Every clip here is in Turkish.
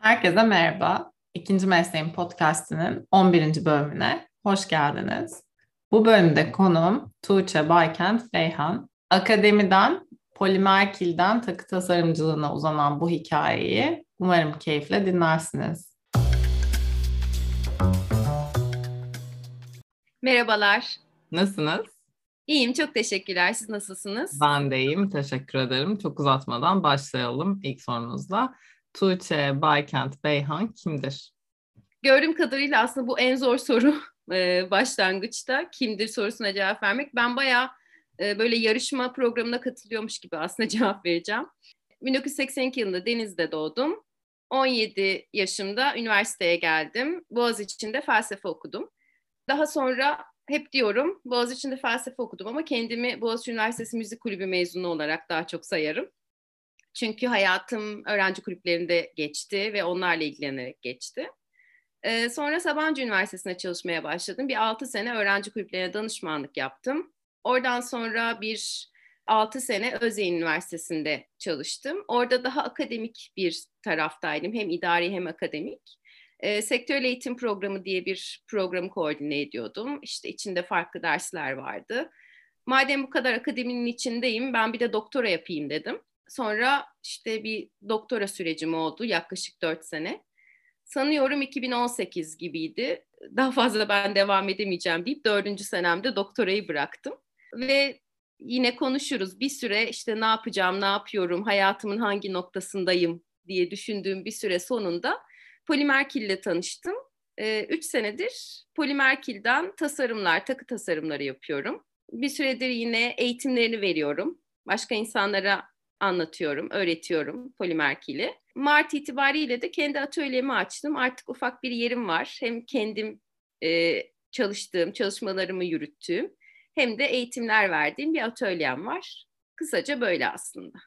Herkese merhaba. İkinci Mesleğin Podcast'inin 11. bölümüne hoş geldiniz. Bu bölümde konuğum Tuğçe Baykent Beyhan. Akademiden polimer kilden takı tasarımcılığına uzanan bu hikayeyi umarım keyifle dinlersiniz. Merhabalar. Nasılsınız? İyiyim, çok teşekkürler. Siz nasılsınız? Ben de iyiyim, teşekkür ederim. Çok uzatmadan başlayalım ilk sorumuzla. Tuğçe Baykent Beyhan kimdir? Gördüğüm kadarıyla aslında bu en zor soru e, başlangıçta. Kimdir sorusuna cevap vermek. Ben bayağı e, böyle yarışma programına katılıyormuş gibi aslında cevap vereceğim. 1982 yılında Deniz'de doğdum. 17 yaşımda üniversiteye geldim. Boğaziçi'nde felsefe okudum. Daha sonra hep diyorum Boğaziçi'nde felsefe okudum ama kendimi Boğaziçi Üniversitesi Müzik Kulübü mezunu olarak daha çok sayarım. Çünkü hayatım öğrenci kulüplerinde geçti ve onlarla ilgilenerek geçti. Ee, sonra Sabancı Üniversitesi'ne çalışmaya başladım. Bir altı sene öğrenci kulüplerine danışmanlık yaptım. Oradan sonra bir altı sene Özyeğin Üniversitesi'nde çalıştım. Orada daha akademik bir taraftaydım. Hem idari hem akademik. E, sektörel eğitim programı diye bir programı koordine ediyordum. İşte içinde farklı dersler vardı. Madem bu kadar akademinin içindeyim ben bir de doktora yapayım dedim. Sonra işte bir doktora sürecim oldu yaklaşık dört sene. Sanıyorum 2018 gibiydi. Daha fazla ben devam edemeyeceğim deyip dördüncü senemde doktorayı bıraktım. Ve yine konuşuruz bir süre işte ne yapacağım, ne yapıyorum, hayatımın hangi noktasındayım diye düşündüğüm bir süre sonunda Polimer ile tanıştım. Ee, üç senedir Polimer Kil'den tasarımlar, takı tasarımları yapıyorum. Bir süredir yine eğitimlerini veriyorum. Başka insanlara anlatıyorum, öğretiyorum Polimer Kil'i. Mart itibariyle de kendi atölyemi açtım. Artık ufak bir yerim var. Hem kendim e, çalıştığım, çalışmalarımı yürüttüğüm hem de eğitimler verdiğim bir atölyem var. Kısaca böyle aslında.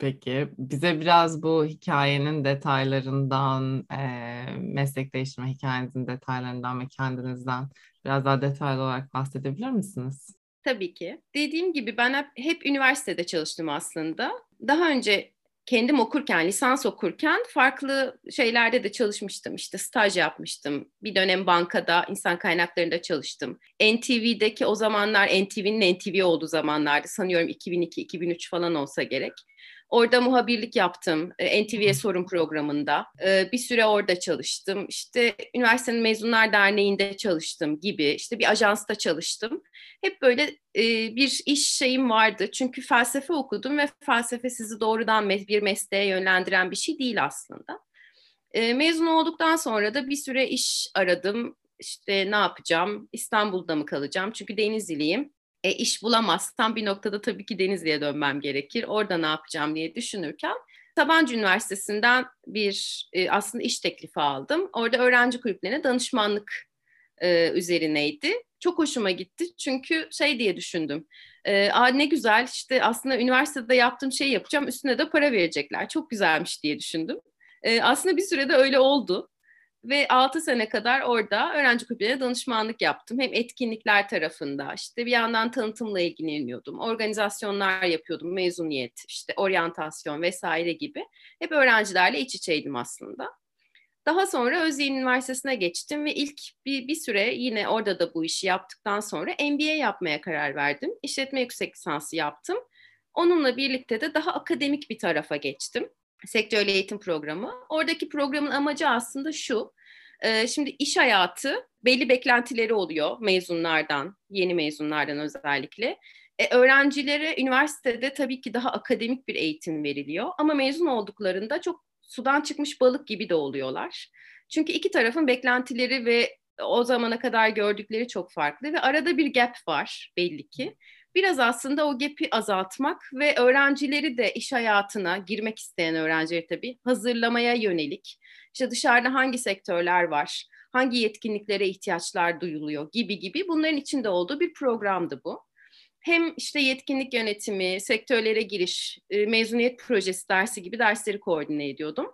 Peki bize biraz bu hikayenin detaylarından, e, meslek değiştirme hikayenizin detaylarından ve kendinizden biraz daha detaylı olarak bahsedebilir misiniz? Tabii ki. Dediğim gibi ben hep, hep üniversitede çalıştım aslında. Daha önce kendim okurken, lisans okurken farklı şeylerde de çalışmıştım. İşte staj yapmıştım. Bir dönem bankada, insan kaynaklarında çalıştım. NTV'deki o zamanlar, NTV'nin NTV olduğu zamanlardı. Sanıyorum 2002-2003 falan olsa gerek. Orada muhabirlik yaptım. E, NTV'ye sorun programında. E, bir süre orada çalıştım. İşte üniversitenin Mezunlar Derneği'nde çalıştım gibi. İşte bir ajansta çalıştım. Hep böyle e, bir iş şeyim vardı. Çünkü felsefe okudum ve felsefe sizi doğrudan bir mesleğe yönlendiren bir şey değil aslında. Mezun olduktan sonra da bir süre iş aradım. İşte ne yapacağım? İstanbul'da mı kalacağım? Çünkü Denizliliyim e, iş bulamazsam bir noktada tabii ki Denizli'ye dönmem gerekir. Orada ne yapacağım diye düşünürken Sabancı Üniversitesi'nden bir e, aslında iş teklifi aldım. Orada öğrenci kulüplerine danışmanlık e, üzerineydi. Çok hoşuma gitti çünkü şey diye düşündüm. E, Aa, ne güzel işte aslında üniversitede yaptığım şeyi yapacağım üstüne de para verecekler. Çok güzelmiş diye düşündüm. E, aslında bir sürede öyle oldu. Ve 6 sene kadar orada öğrenci kulüplerine danışmanlık yaptım. Hem etkinlikler tarafında işte bir yandan tanıtımla ilgileniyordum. Organizasyonlar yapıyordum. Mezuniyet, işte oryantasyon vesaire gibi. Hep öğrencilerle iç içeydim aslında. Daha sonra Özyeğin Üniversitesi'ne geçtim ve ilk bir, bir süre yine orada da bu işi yaptıktan sonra MBA yapmaya karar verdim. İşletme yüksek lisansı yaptım. Onunla birlikte de daha akademik bir tarafa geçtim sektörel eğitim programı. Oradaki programın amacı aslında şu. E, şimdi iş hayatı belli beklentileri oluyor mezunlardan, yeni mezunlardan özellikle. E, öğrencilere üniversitede tabii ki daha akademik bir eğitim veriliyor ama mezun olduklarında çok sudan çıkmış balık gibi de oluyorlar. Çünkü iki tarafın beklentileri ve o zamana kadar gördükleri çok farklı ve arada bir gap var belli ki biraz aslında o gap'i azaltmak ve öğrencileri de iş hayatına girmek isteyen öğrencileri tabii hazırlamaya yönelik. İşte dışarıda hangi sektörler var, hangi yetkinliklere ihtiyaçlar duyuluyor gibi gibi bunların içinde olduğu bir programdı bu. Hem işte yetkinlik yönetimi, sektörlere giriş, e, mezuniyet projesi dersi gibi dersleri koordine ediyordum.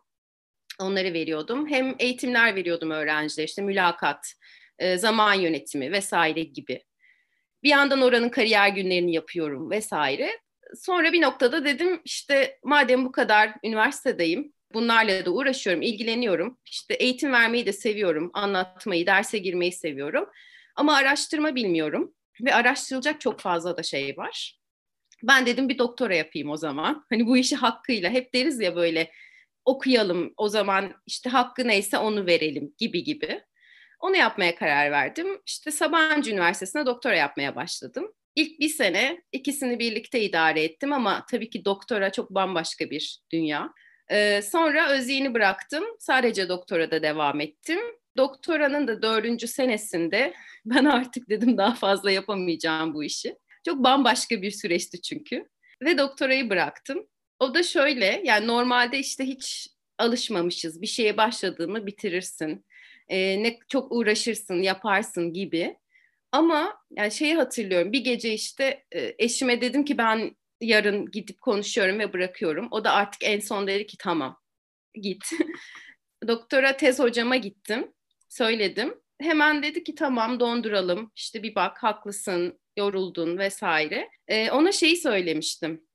Onları veriyordum. Hem eğitimler veriyordum öğrencilere, işte mülakat, e, zaman yönetimi vesaire gibi bir yandan oranın kariyer günlerini yapıyorum vesaire. Sonra bir noktada dedim işte madem bu kadar üniversitedeyim, bunlarla da uğraşıyorum, ilgileniyorum. İşte eğitim vermeyi de seviyorum, anlatmayı, derse girmeyi seviyorum. Ama araştırma bilmiyorum ve araştırılacak çok fazla da şey var. Ben dedim bir doktora yapayım o zaman. Hani bu işi hakkıyla hep deriz ya böyle okuyalım o zaman işte hakkı neyse onu verelim gibi gibi. Onu yapmaya karar verdim. İşte Sabancı Üniversitesi'ne doktora yapmaya başladım. İlk bir sene ikisini birlikte idare ettim ama tabii ki doktora çok bambaşka bir dünya. Ee, sonra Özyeğin'i bıraktım. Sadece doktora da devam ettim. Doktoranın da dördüncü senesinde ben artık dedim daha fazla yapamayacağım bu işi. Çok bambaşka bir süreçti çünkü. Ve doktorayı bıraktım. O da şöyle yani normalde işte hiç alışmamışız. Bir şeye başladığımı bitirirsin. Ee, ne çok uğraşırsın, yaparsın gibi. Ama yani şeyi hatırlıyorum. Bir gece işte e, eşime dedim ki ben yarın gidip konuşuyorum ve bırakıyorum. O da artık en son dedi ki tamam git. Doktora tez hocama gittim. Söyledim. Hemen dedi ki tamam donduralım. İşte bir bak haklısın, yoruldun vesaire. Ee, ona şeyi söylemiştim.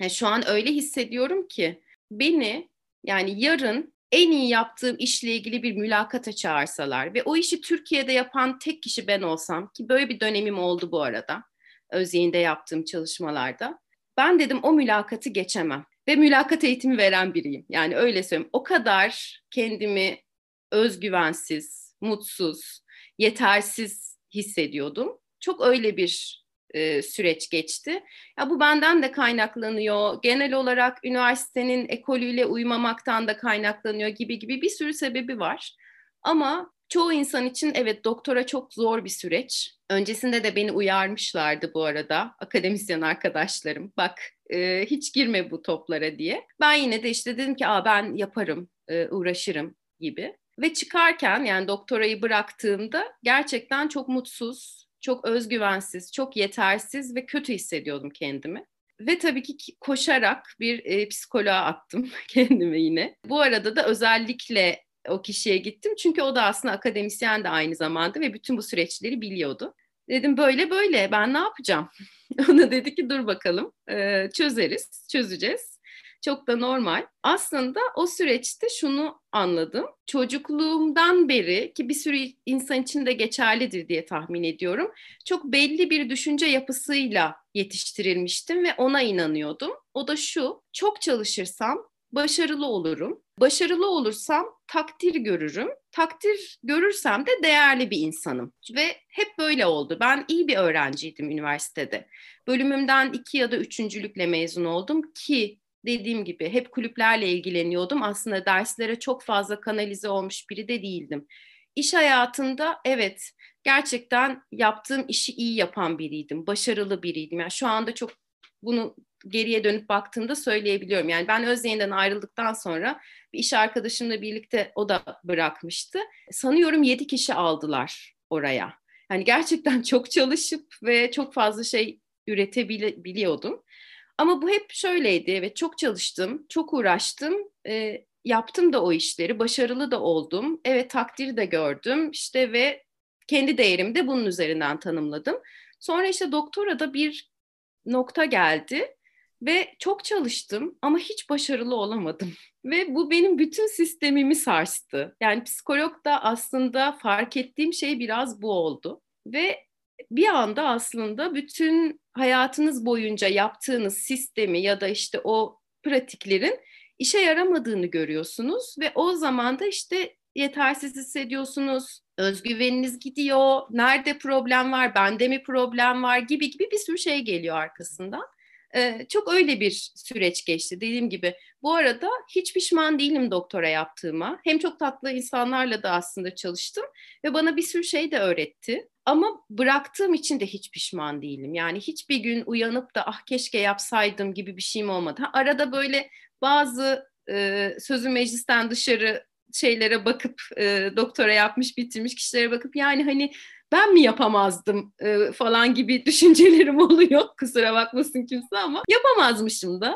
Yani şu an öyle hissediyorum ki beni yani yarın en iyi yaptığım işle ilgili bir mülakata çağırsalar ve o işi Türkiye'de yapan tek kişi ben olsam ki böyle bir dönemim oldu bu arada. Özyeğin'de yaptığım çalışmalarda. Ben dedim o mülakatı geçemem ve mülakat eğitimi veren biriyim. Yani öyle söyleyeyim. O kadar kendimi özgüvensiz, mutsuz, yetersiz hissediyordum. Çok öyle bir e, süreç geçti. Ya bu benden de kaynaklanıyor. Genel olarak üniversitenin ekolüyle uymamaktan da kaynaklanıyor gibi gibi bir sürü sebebi var. Ama çoğu insan için evet doktora çok zor bir süreç. Öncesinde de beni uyarmışlardı bu arada akademisyen arkadaşlarım. Bak e, hiç girme bu toplara diye. Ben yine de işte dedim ki Aa, ben yaparım, e, uğraşırım gibi. Ve çıkarken yani doktorayı bıraktığımda gerçekten çok mutsuz, çok özgüvensiz, çok yetersiz ve kötü hissediyordum kendimi. Ve tabii ki koşarak bir e, psikoloğa attım kendimi yine. Bu arada da özellikle o kişiye gittim. Çünkü o da aslında akademisyen de aynı zamanda ve bütün bu süreçleri biliyordu. Dedim böyle böyle ben ne yapacağım? Ona dedi ki dur bakalım e, çözeriz, çözeceğiz. Çok da normal. Aslında o süreçte şunu anladım. Çocukluğumdan beri ki bir sürü insan için de geçerlidir diye tahmin ediyorum. Çok belli bir düşünce yapısıyla yetiştirilmiştim ve ona inanıyordum. O da şu, çok çalışırsam başarılı olurum. Başarılı olursam takdir görürüm. Takdir görürsem de değerli bir insanım. Ve hep böyle oldu. Ben iyi bir öğrenciydim üniversitede. Bölümümden iki ya da üçüncülükle mezun oldum ki dediğim gibi hep kulüplerle ilgileniyordum. Aslında derslere çok fazla kanalize olmuş biri de değildim. İş hayatında evet gerçekten yaptığım işi iyi yapan biriydim. Başarılı biriydim. Yani şu anda çok bunu geriye dönüp baktığımda söyleyebiliyorum. Yani ben Özyeğin'den ayrıldıktan sonra bir iş arkadaşımla birlikte o da bırakmıştı. Sanıyorum yedi kişi aldılar oraya. Yani gerçekten çok çalışıp ve çok fazla şey üretebiliyordum. Ama bu hep şöyleydi ve çok çalıştım, çok uğraştım. E, yaptım da o işleri, başarılı da oldum. Evet takdir de gördüm işte ve kendi değerimi de bunun üzerinden tanımladım. Sonra işte doktora da bir nokta geldi ve çok çalıştım ama hiç başarılı olamadım. Ve bu benim bütün sistemimi sarstı. Yani psikolog da aslında fark ettiğim şey biraz bu oldu. Ve bir anda aslında bütün hayatınız boyunca yaptığınız sistemi ya da işte o pratiklerin işe yaramadığını görüyorsunuz ve o zaman da işte yetersiz hissediyorsunuz, özgüveniniz gidiyor, nerede problem var, bende mi problem var gibi gibi bir sürü şey geliyor arkasından. Ee, çok öyle bir süreç geçti dediğim gibi. Bu arada hiç pişman değilim doktora yaptığıma. Hem çok tatlı insanlarla da aslında çalıştım ve bana bir sürü şey de öğretti. Ama bıraktığım için de hiç pişman değilim. Yani hiçbir gün uyanıp da ah keşke yapsaydım gibi bir şeyim olmadı. Ha, arada böyle bazı e, sözü meclisten dışarı şeylere bakıp e, doktora yapmış bitirmiş kişilere bakıp yani hani ben mi yapamazdım e, falan gibi düşüncelerim oluyor. Kusura bakmasın kimse ama yapamazmışım da.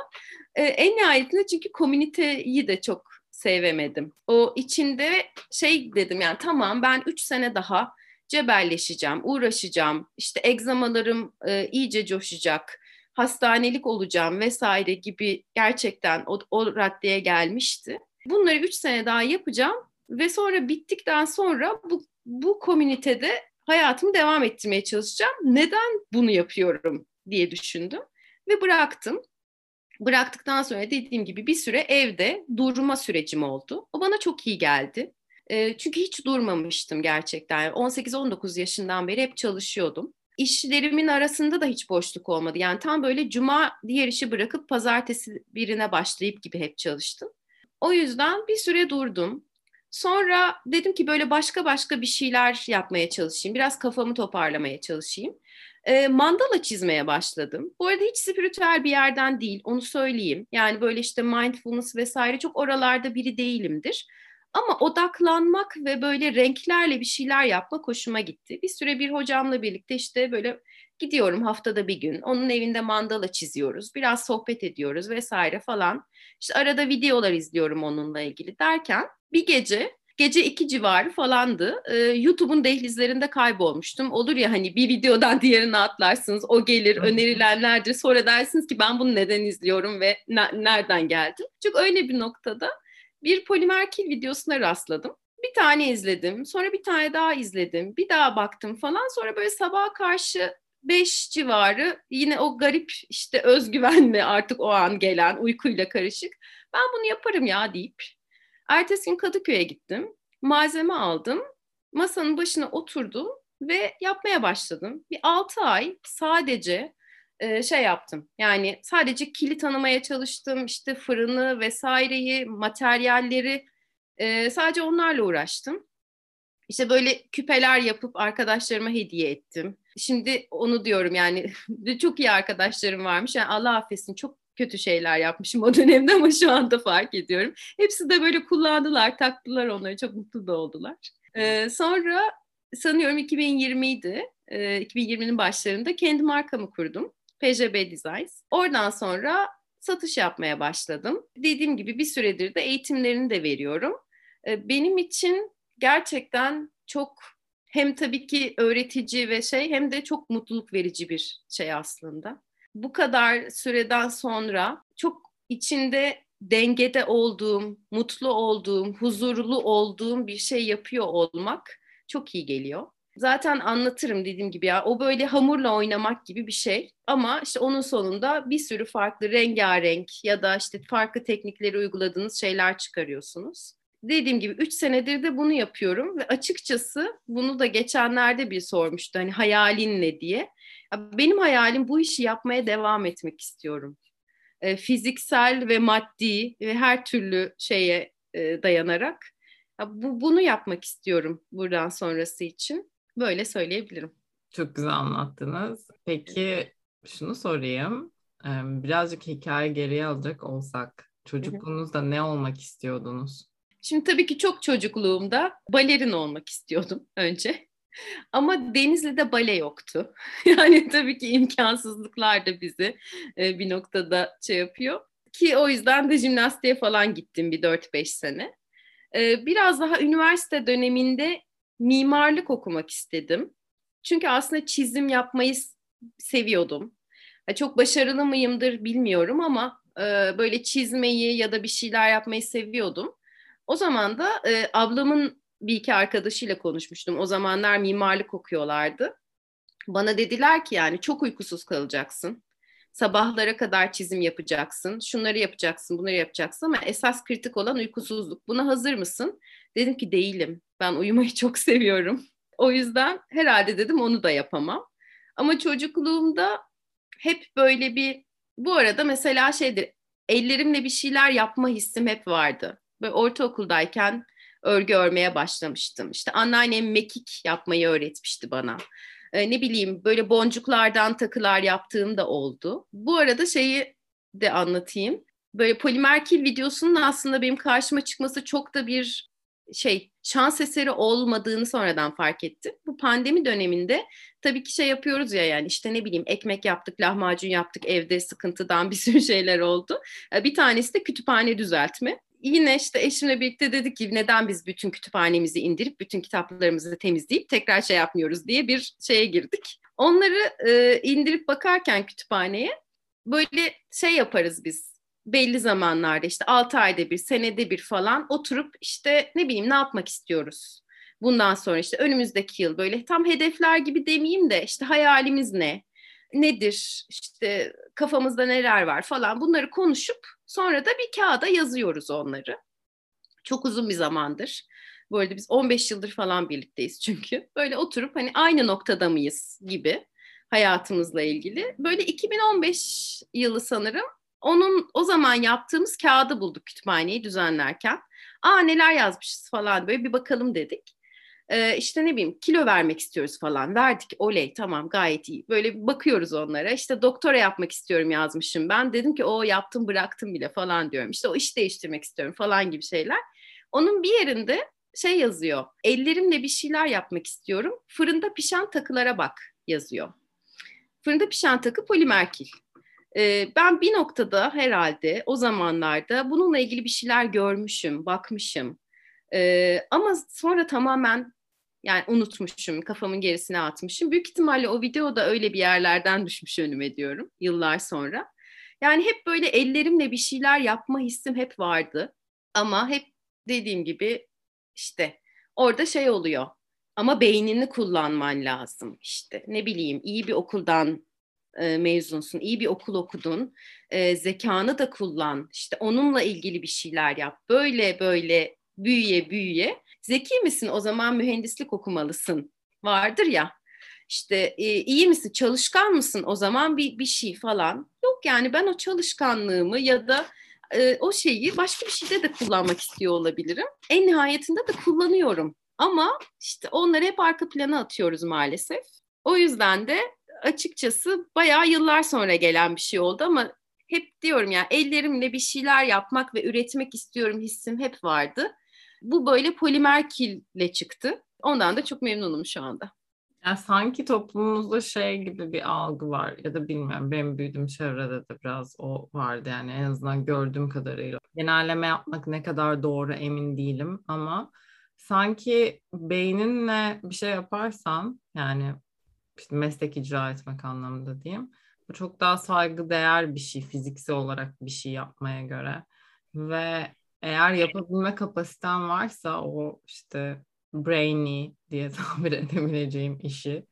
E, en nihayetinde çünkü komüniteyi de çok sevemedim. O içinde şey dedim yani tamam ben üç sene daha cebelleşeceğim, uğraşacağım. İşte egzamalarım e, iyice coşacak. hastanelik olacağım vesaire gibi gerçekten o, o raddeye gelmişti. Bunları üç sene daha yapacağım ve sonra bittikten sonra bu, bu komünitede hayatımı devam ettirmeye çalışacağım. Neden bunu yapıyorum diye düşündüm ve bıraktım. Bıraktıktan sonra dediğim gibi bir süre evde durma sürecim oldu. O bana çok iyi geldi. E, çünkü hiç durmamıştım gerçekten. 18-19 yaşından beri hep çalışıyordum. İşlerimin arasında da hiç boşluk olmadı. Yani tam böyle cuma diğer işi bırakıp pazartesi birine başlayıp gibi hep çalıştım. O yüzden bir süre durdum. Sonra dedim ki böyle başka başka bir şeyler yapmaya çalışayım. Biraz kafamı toparlamaya çalışayım. E, mandala çizmeye başladım. Bu arada hiç spiritüel bir yerden değil, onu söyleyeyim. Yani böyle işte mindfulness vesaire çok oralarda biri değilimdir. Ama odaklanmak ve böyle renklerle bir şeyler yapmak hoşuma gitti. Bir süre bir hocamla birlikte işte böyle gidiyorum haftada bir gün. Onun evinde mandala çiziyoruz. Biraz sohbet ediyoruz vesaire falan. İşte arada videolar izliyorum onunla ilgili derken bir gece gece iki civarı falandı. Ee, YouTube'un dehlizlerinde kaybolmuştum. Olur ya hani bir videodan diğerine atlarsınız. O gelir, önerilenlerdir. Sonra dersiniz ki ben bunu neden izliyorum ve ne- nereden geldim. Çünkü öyle bir noktada bir polimer kil videosuna rastladım. Bir tane izledim. Sonra bir tane daha izledim. Bir daha baktım falan. Sonra böyle sabaha karşı 5 civarı yine o garip işte özgüvenle artık o an gelen uykuyla karışık. Ben bunu yaparım ya deyip Ertesi gün Kadıköy'e gittim. Malzeme aldım. Masanın başına oturdum ve yapmaya başladım. Bir altı ay sadece e, şey yaptım. Yani sadece kili tanımaya çalıştım. İşte fırını vesaireyi, materyalleri e, sadece onlarla uğraştım. İşte böyle küpeler yapıp arkadaşlarıma hediye ettim. Şimdi onu diyorum yani çok iyi arkadaşlarım varmış. Yani Allah affetsin çok kötü şeyler yapmışım o dönemde ama şu anda fark ediyorum. Hepsi de böyle kullandılar, taktılar onları. Çok mutlu da oldular. Ee, sonra sanıyorum 2020'ydi. Ee, 2020'nin başlarında kendi markamı kurdum. PJB Designs. Oradan sonra satış yapmaya başladım. Dediğim gibi bir süredir de eğitimlerini de veriyorum. Ee, benim için gerçekten çok hem tabii ki öğretici ve şey hem de çok mutluluk verici bir şey aslında bu kadar süreden sonra çok içinde dengede olduğum, mutlu olduğum, huzurlu olduğum bir şey yapıyor olmak çok iyi geliyor. Zaten anlatırım dediğim gibi ya o böyle hamurla oynamak gibi bir şey ama işte onun sonunda bir sürü farklı rengarenk ya da işte farklı teknikleri uyguladığınız şeyler çıkarıyorsunuz. Dediğim gibi 3 senedir de bunu yapıyorum ve açıkçası bunu da geçenlerde bir sormuştu hani hayalin ne diye. Benim hayalim bu işi yapmaya devam etmek istiyorum. E, fiziksel ve maddi ve her türlü şeye e, dayanarak. bu bunu yapmak istiyorum buradan sonrası için. Böyle söyleyebilirim. Çok güzel anlattınız. Peki şunu sorayım. Birazcık hikaye geriye alacak olsak çocukluğunuzda ne olmak istiyordunuz? Şimdi tabii ki çok çocukluğumda balerin olmak istiyordum önce. Ama Denizli'de bale yoktu. Yani tabii ki imkansızlıklar da bizi e, bir noktada şey yapıyor. Ki o yüzden de jimnastiğe falan gittim bir 4-5 sene. E, biraz daha üniversite döneminde mimarlık okumak istedim. Çünkü aslında çizim yapmayı seviyordum. Çok başarılı mıyımdır bilmiyorum ama e, böyle çizmeyi ya da bir şeyler yapmayı seviyordum. O zaman da ablamın bir iki arkadaşıyla konuşmuştum. O zamanlar mimarlık okuyorlardı. Bana dediler ki yani çok uykusuz kalacaksın. Sabahlara kadar çizim yapacaksın. Şunları yapacaksın, bunları yapacaksın ama esas kritik olan uykusuzluk. Buna hazır mısın? Dedim ki değilim. Ben uyumayı çok seviyorum. O yüzden herhalde dedim onu da yapamam. Ama çocukluğumda hep böyle bir bu arada mesela şeydir ellerimle bir şeyler yapma hissim hep vardı. Böyle ortaokuldayken örgü örmeye başlamıştım. İşte anneannem mekik yapmayı öğretmişti bana. Ee, ne bileyim böyle boncuklardan takılar yaptığım da oldu. Bu arada şeyi de anlatayım. Böyle polimer kil videosunun aslında benim karşıma çıkması çok da bir şey şans eseri olmadığını sonradan fark ettim. Bu pandemi döneminde tabii ki şey yapıyoruz ya yani işte ne bileyim ekmek yaptık, lahmacun yaptık, evde sıkıntıdan bir sürü şeyler oldu. Ee, bir tanesi de kütüphane düzeltme yine işte eşimle birlikte dedik ki neden biz bütün kütüphanemizi indirip bütün kitaplarımızı temizleyip tekrar şey yapmıyoruz diye bir şeye girdik. Onları e, indirip bakarken kütüphaneye böyle şey yaparız biz belli zamanlarda işte 6 ayda bir, senede bir falan oturup işte ne bileyim ne yapmak istiyoruz. Bundan sonra işte önümüzdeki yıl böyle tam hedefler gibi demeyeyim de işte hayalimiz ne? Nedir? İşte kafamızda neler var falan bunları konuşup sonra da bir kağıda yazıyoruz onları. Çok uzun bir zamandır. Bu arada biz 15 yıldır falan birlikteyiz çünkü. Böyle oturup hani aynı noktada mıyız gibi hayatımızla ilgili. Böyle 2015 yılı sanırım onun o zaman yaptığımız kağıdı bulduk kütüphaneyi düzenlerken. Aa neler yazmışız falan böyle bir bakalım dedik. Ee, işte ne bileyim kilo vermek istiyoruz falan. Verdik oley tamam gayet iyi. Böyle bakıyoruz onlara. İşte doktora yapmak istiyorum yazmışım ben. Dedim ki o yaptım bıraktım bile falan diyorum. İşte o iş değiştirmek istiyorum falan gibi şeyler. Onun bir yerinde şey yazıyor. Ellerimle bir şeyler yapmak istiyorum. Fırında pişen takılara bak yazıyor. Fırında pişen takı polimerkil. Ben bir noktada herhalde o zamanlarda bununla ilgili bir şeyler görmüşüm, bakmışım. Ama sonra tamamen yani unutmuşum, kafamın gerisine atmışım. Büyük ihtimalle o video da öyle bir yerlerden düşmüş önüme diyorum yıllar sonra. Yani hep böyle ellerimle bir şeyler yapma hissim hep vardı. Ama hep dediğim gibi işte orada şey oluyor. Ama beynini kullanman lazım işte. Ne bileyim iyi bir okuldan e, mezunsun, iyi bir okul okudun, e, zekanı da kullan, işte onunla ilgili bir şeyler yap. Böyle böyle büyüye büyüye. Zeki misin o zaman mühendislik okumalısın vardır ya. İşte e, iyi misin, çalışkan mısın o zaman bir, bir şey falan. Yok yani ben o çalışkanlığımı ya da e, o şeyi başka bir şeyde de kullanmak istiyor olabilirim. En nihayetinde de kullanıyorum. Ama işte onları hep arka plana atıyoruz maalesef. O yüzden de açıkçası bayağı yıllar sonra gelen bir şey oldu ama hep diyorum ya ellerimle bir şeyler yapmak ve üretmek istiyorum hissim hep vardı. Bu böyle polimer kille çıktı. Ondan da çok memnunum şu anda. Yani sanki toplumumuzda şey gibi bir algı var ya da bilmiyorum benim büyüdüğüm çevrede de biraz o vardı yani en azından gördüğüm kadarıyla. Genelleme yapmak ne kadar doğru emin değilim ama sanki beyninle bir şey yaparsan yani işte meslek icra etmek anlamında diyeyim. Bu çok daha saygı değer bir şey fiziksel olarak bir şey yapmaya göre. Ve eğer yapabilme kapasiten varsa o işte brainy diye tabir edebileceğim işi,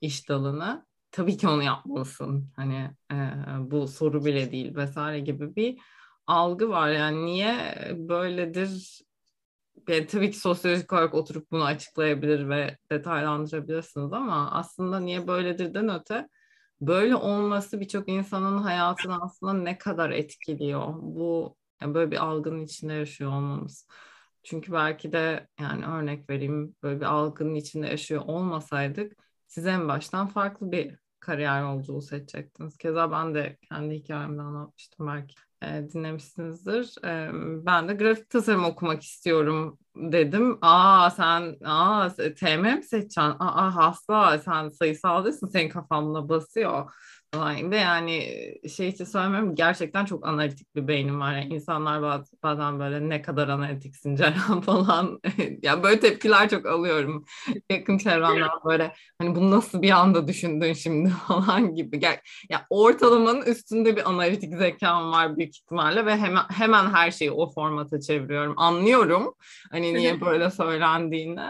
iş dalını tabii ki onu yapmalısın. Hani e, bu soru bile değil vesaire gibi bir algı var. Yani niye böyledir yani tabii ki sosyolojik olarak oturup bunu açıklayabilir ve detaylandırabilirsiniz ama aslında niye böyledirden öte böyle olması birçok insanın hayatını aslında ne kadar etkiliyor. Bu yani böyle bir algının içinde yaşıyor olmamız. Çünkü belki de yani örnek vereyim böyle bir algının içinde yaşıyor olmasaydık siz en baştan farklı bir kariyer yolculuğu seçecektiniz. Keza ben de kendi hikayemde anlatmıştım belki e, dinlemişsinizdir. E, ben de grafik tasarım okumak istiyorum dedim. Aa sen aa TM mi seçeceksin? Aa hasta sen sayısal değilsin senin kafamla basıyor falan yani şey için söylemiyorum gerçekten çok analitik bir beynim var. Yani insanlar bazen, bazen böyle ne kadar analitiksin Ceren falan. yani böyle tepkiler çok alıyorum. Yakın çevremden böyle hani bunu nasıl bir anda düşündün şimdi falan gibi. Gel, ya ortalamanın üstünde bir analitik zekam var büyük ihtimalle ve hemen hemen her şeyi o formata çeviriyorum. Anlıyorum hani niye böyle söylendiğini.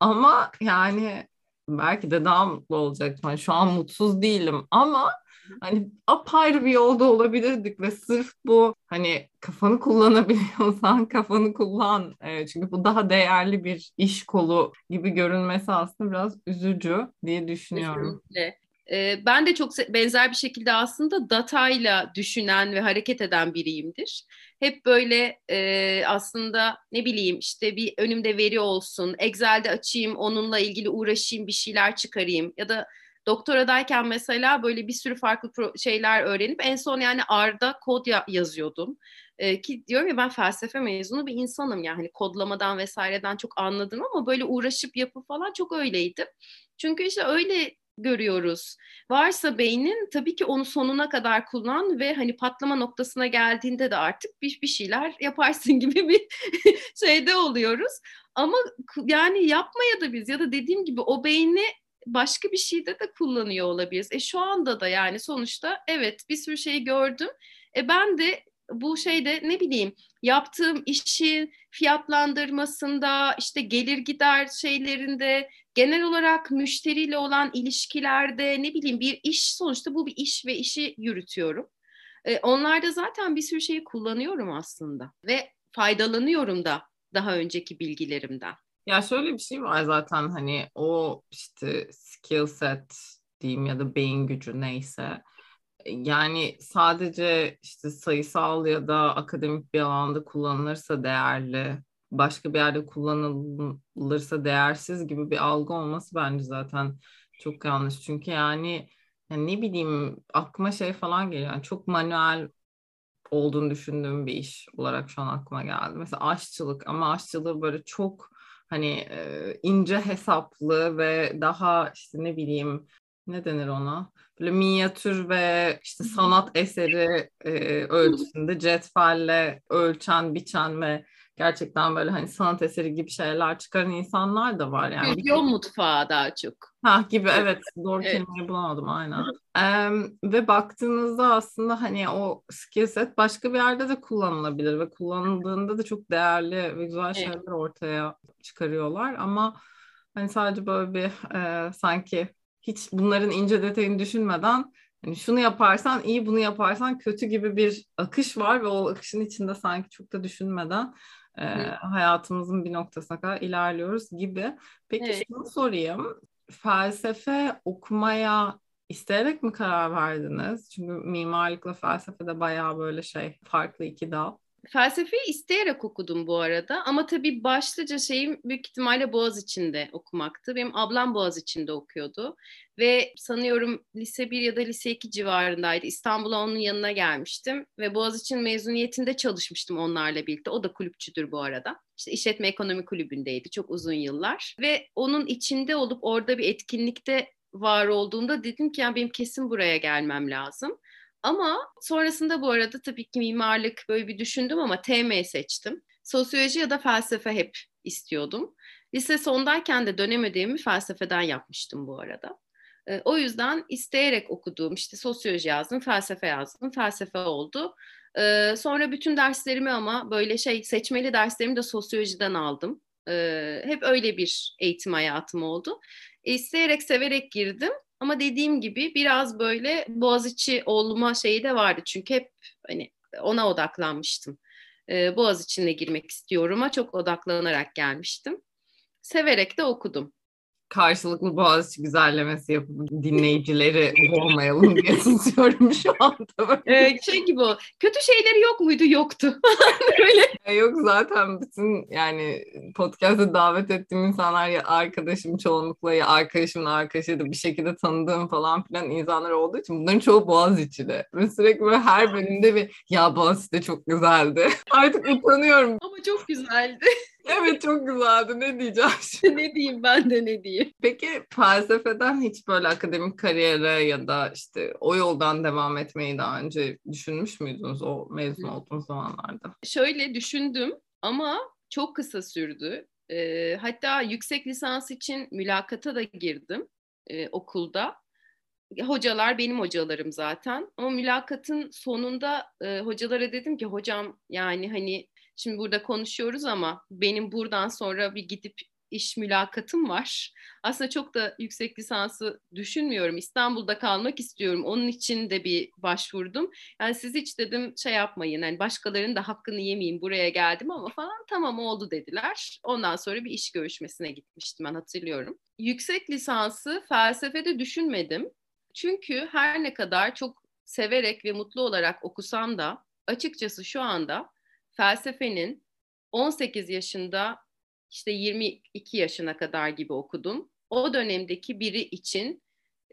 Ama yani belki de daha mutlu olacaktım. Yani şu an mutsuz değilim ama hani apayrı bir yolda olabilirdik ve sırf bu hani kafanı kullanabiliyorsan kafanı kullan. Evet, çünkü bu daha değerli bir iş kolu gibi görünmesi aslında biraz üzücü diye düşünüyorum. Kesinlikle. Ee, ben de çok benzer bir şekilde aslında datayla düşünen ve hareket eden biriyimdir. Hep böyle e, aslında ne bileyim işte bir önümde veri olsun, Excel'de açayım, onunla ilgili uğraşayım, bir şeyler çıkarayım ya da doktoradayken mesela böyle bir sürü farklı şeyler öğrenip en son yani R'da kod ya- yazıyordum. Ee, ki diyorum ya ben felsefe mezunu bir insanım yani kodlamadan vesaireden çok anladım ama böyle uğraşıp yapı falan çok öyleydi. Çünkü işte öyle görüyoruz. Varsa beynin tabii ki onu sonuna kadar kullan ve hani patlama noktasına geldiğinde de artık bir, bir şeyler yaparsın gibi bir şeyde oluyoruz. Ama yani yapmaya da biz ya da dediğim gibi o beyni başka bir şeyde de kullanıyor olabiliriz. E şu anda da yani sonuçta evet bir sürü şeyi gördüm. E ben de bu şeyde ne bileyim yaptığım işin fiyatlandırmasında işte gelir gider şeylerinde genel olarak müşteriyle olan ilişkilerde ne bileyim bir iş sonuçta bu bir iş ve işi yürütüyorum. E, onlarda zaten bir sürü şeyi kullanıyorum aslında ve faydalanıyorum da daha önceki bilgilerimden. Ya şöyle bir şey var zaten hani o işte skill set diyeyim ya da beyin gücü neyse yani sadece işte sayısal ya da akademik bir alanda kullanılırsa değerli, başka bir yerde kullanılırsa değersiz gibi bir algı olması bence zaten çok yanlış. Çünkü yani, yani ne bileyim aklıma şey falan geliyor. Yani çok manuel olduğunu düşündüğüm bir iş olarak şu an aklıma geldi. Mesela aşçılık ama aşçılığı böyle çok hani ince hesaplı ve daha işte ne bileyim ne denir ona? Böyle minyatür ve işte sanat eseri e, ölçüsünde cetvelle ölçen, biçen ve gerçekten böyle hani sanat eseri gibi şeyler çıkaran insanlar da var yani. Füzyon mutfağı daha çok. Ha gibi evet doğru evet. kelimeyi bulamadım aynen. ee, ve baktığınızda aslında hani o skill set başka bir yerde de kullanılabilir ve kullanıldığında da çok değerli ve güzel evet. şeyler ortaya çıkarıyorlar ama hani sadece böyle bir e, sanki hiç bunların ince detayını düşünmeden hani şunu yaparsan iyi bunu yaparsan kötü gibi bir akış var ve o akışın içinde sanki çok da düşünmeden e, hayatımızın bir noktasına kadar ilerliyoruz gibi. Peki evet. şunu sorayım. Felsefe okumaya isteyerek mi karar verdiniz? Çünkü mimarlıkla felsefe de bayağı böyle şey farklı iki dal. Felsefeyi isteyerek okudum bu arada ama tabii başlıca şeyim büyük ihtimalle Boğaz içinde okumaktı. Benim ablam Boğaz içinde okuyordu ve sanıyorum lise 1 ya da lise 2 civarındaydı. İstanbul'a onun yanına gelmiştim ve Boğaz için mezuniyetinde çalışmıştım onlarla birlikte. O da kulüpçüdür bu arada. İşte işletme ekonomi kulübündeydi çok uzun yıllar ve onun içinde olup orada bir etkinlikte var olduğunda dedim ki yani benim kesin buraya gelmem lazım. Ama sonrasında bu arada tabii ki mimarlık böyle bir düşündüm ama TM seçtim. Sosyoloji ya da felsefe hep istiyordum. Lise sondayken de dönem ödevimi felsefeden yapmıştım bu arada. E, o yüzden isteyerek okuduğum işte sosyoloji yazdım, felsefe yazdım, felsefe oldu. E, sonra bütün derslerimi ama böyle şey seçmeli derslerimi de sosyolojiden aldım. E, hep öyle bir eğitim hayatım oldu. İsteyerek, severek girdim. Ama dediğim gibi biraz böyle Boğaziçi olma şeyi de vardı. Çünkü hep hani ona odaklanmıştım. Ee, Boğaziçi'ne girmek istiyorum'a çok odaklanarak gelmiştim. Severek de okudum karşılıklı Boğaziçi güzellemesi yapıp dinleyicileri boğmayalım diye susuyorum şu anda. Ee, şey gibi o. Kötü şeyleri yok muydu? Yoktu. Öyle. Yok zaten bütün yani podcast'a davet ettiğim insanlar ya arkadaşım çoğunlukla ya arkadaşımın arkadaşı da bir şekilde tanıdığım falan filan insanlar olduğu için bunların çoğu Boğaziçi'de. Ve sürekli böyle her bölümde bir ya Boğaziçi de çok güzeldi. Artık utanıyorum. Ama çok güzeldi. Evet çok güzeldi. Ne diyeceğim şimdi? ne diyeyim ben de ne diyeyim. Peki felsefeden hiç böyle akademik kariyere ya da işte o yoldan devam etmeyi daha önce düşünmüş müydünüz o mezun olduğunuz zamanlarda? Şöyle düşündüm ama çok kısa sürdü. Ee, hatta yüksek lisans için mülakata da girdim e, okulda. Hocalar benim hocalarım zaten. Ama mülakatın sonunda e, hocalara dedim ki hocam yani hani Şimdi burada konuşuyoruz ama benim buradan sonra bir gidip iş mülakatım var. Aslında çok da yüksek lisansı düşünmüyorum. İstanbul'da kalmak istiyorum. Onun için de bir başvurdum. Yani siz hiç dedim şey yapmayın. Yani başkalarının da hakkını yemeyeyim buraya geldim ama falan tamam oldu dediler. Ondan sonra bir iş görüşmesine gitmiştim ben hatırlıyorum. Yüksek lisansı felsefede düşünmedim. Çünkü her ne kadar çok severek ve mutlu olarak okusam da açıkçası şu anda felsefenin 18 yaşında işte 22 yaşına kadar gibi okudum. O dönemdeki biri için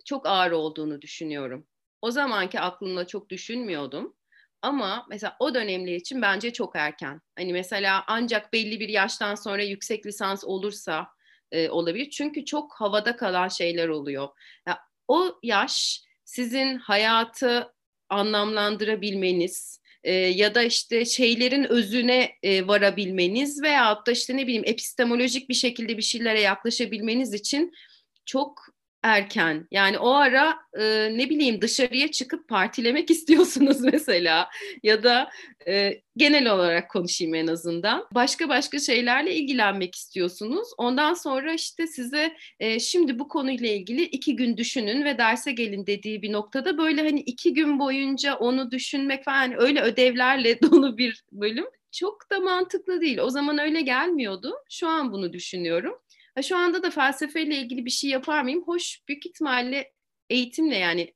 çok ağır olduğunu düşünüyorum. O zamanki aklımda çok düşünmüyordum. Ama mesela o dönemler için bence çok erken. Hani mesela ancak belli bir yaştan sonra yüksek lisans olursa e, olabilir. Çünkü çok havada kalan şeyler oluyor. Ya, o yaş sizin hayatı anlamlandırabilmeniz, e, ya da işte şeylerin özüne e, varabilmeniz veya da işte ne bileyim epistemolojik bir şekilde bir şeylere yaklaşabilmeniz için çok erken. Yani o ara e, ne bileyim dışarıya çıkıp partilemek istiyorsunuz mesela ya da e, genel olarak konuşayım en azından. Başka başka şeylerle ilgilenmek istiyorsunuz. Ondan sonra işte size e, şimdi bu konuyla ilgili iki gün düşünün ve derse gelin dediği bir noktada böyle hani iki gün boyunca onu düşünmek falan öyle ödevlerle dolu bir bölüm çok da mantıklı değil. O zaman öyle gelmiyordu. Şu an bunu düşünüyorum. Ha, şu anda da felsefeyle ilgili bir şey yapar mıyım? Hoş büyük ihtimalle eğitimle yani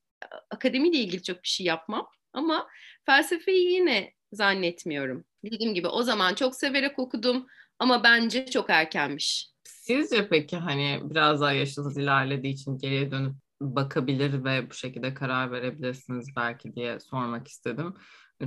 akademiyle ilgili çok bir şey yapmam. Ama felsefeyi yine zannetmiyorum. Dediğim gibi o zaman çok severek okudum ama bence çok erkenmiş. Sizce peki hani biraz daha yaşınız ilerlediği için geriye dönüp bakabilir ve bu şekilde karar verebilirsiniz belki diye sormak istedim.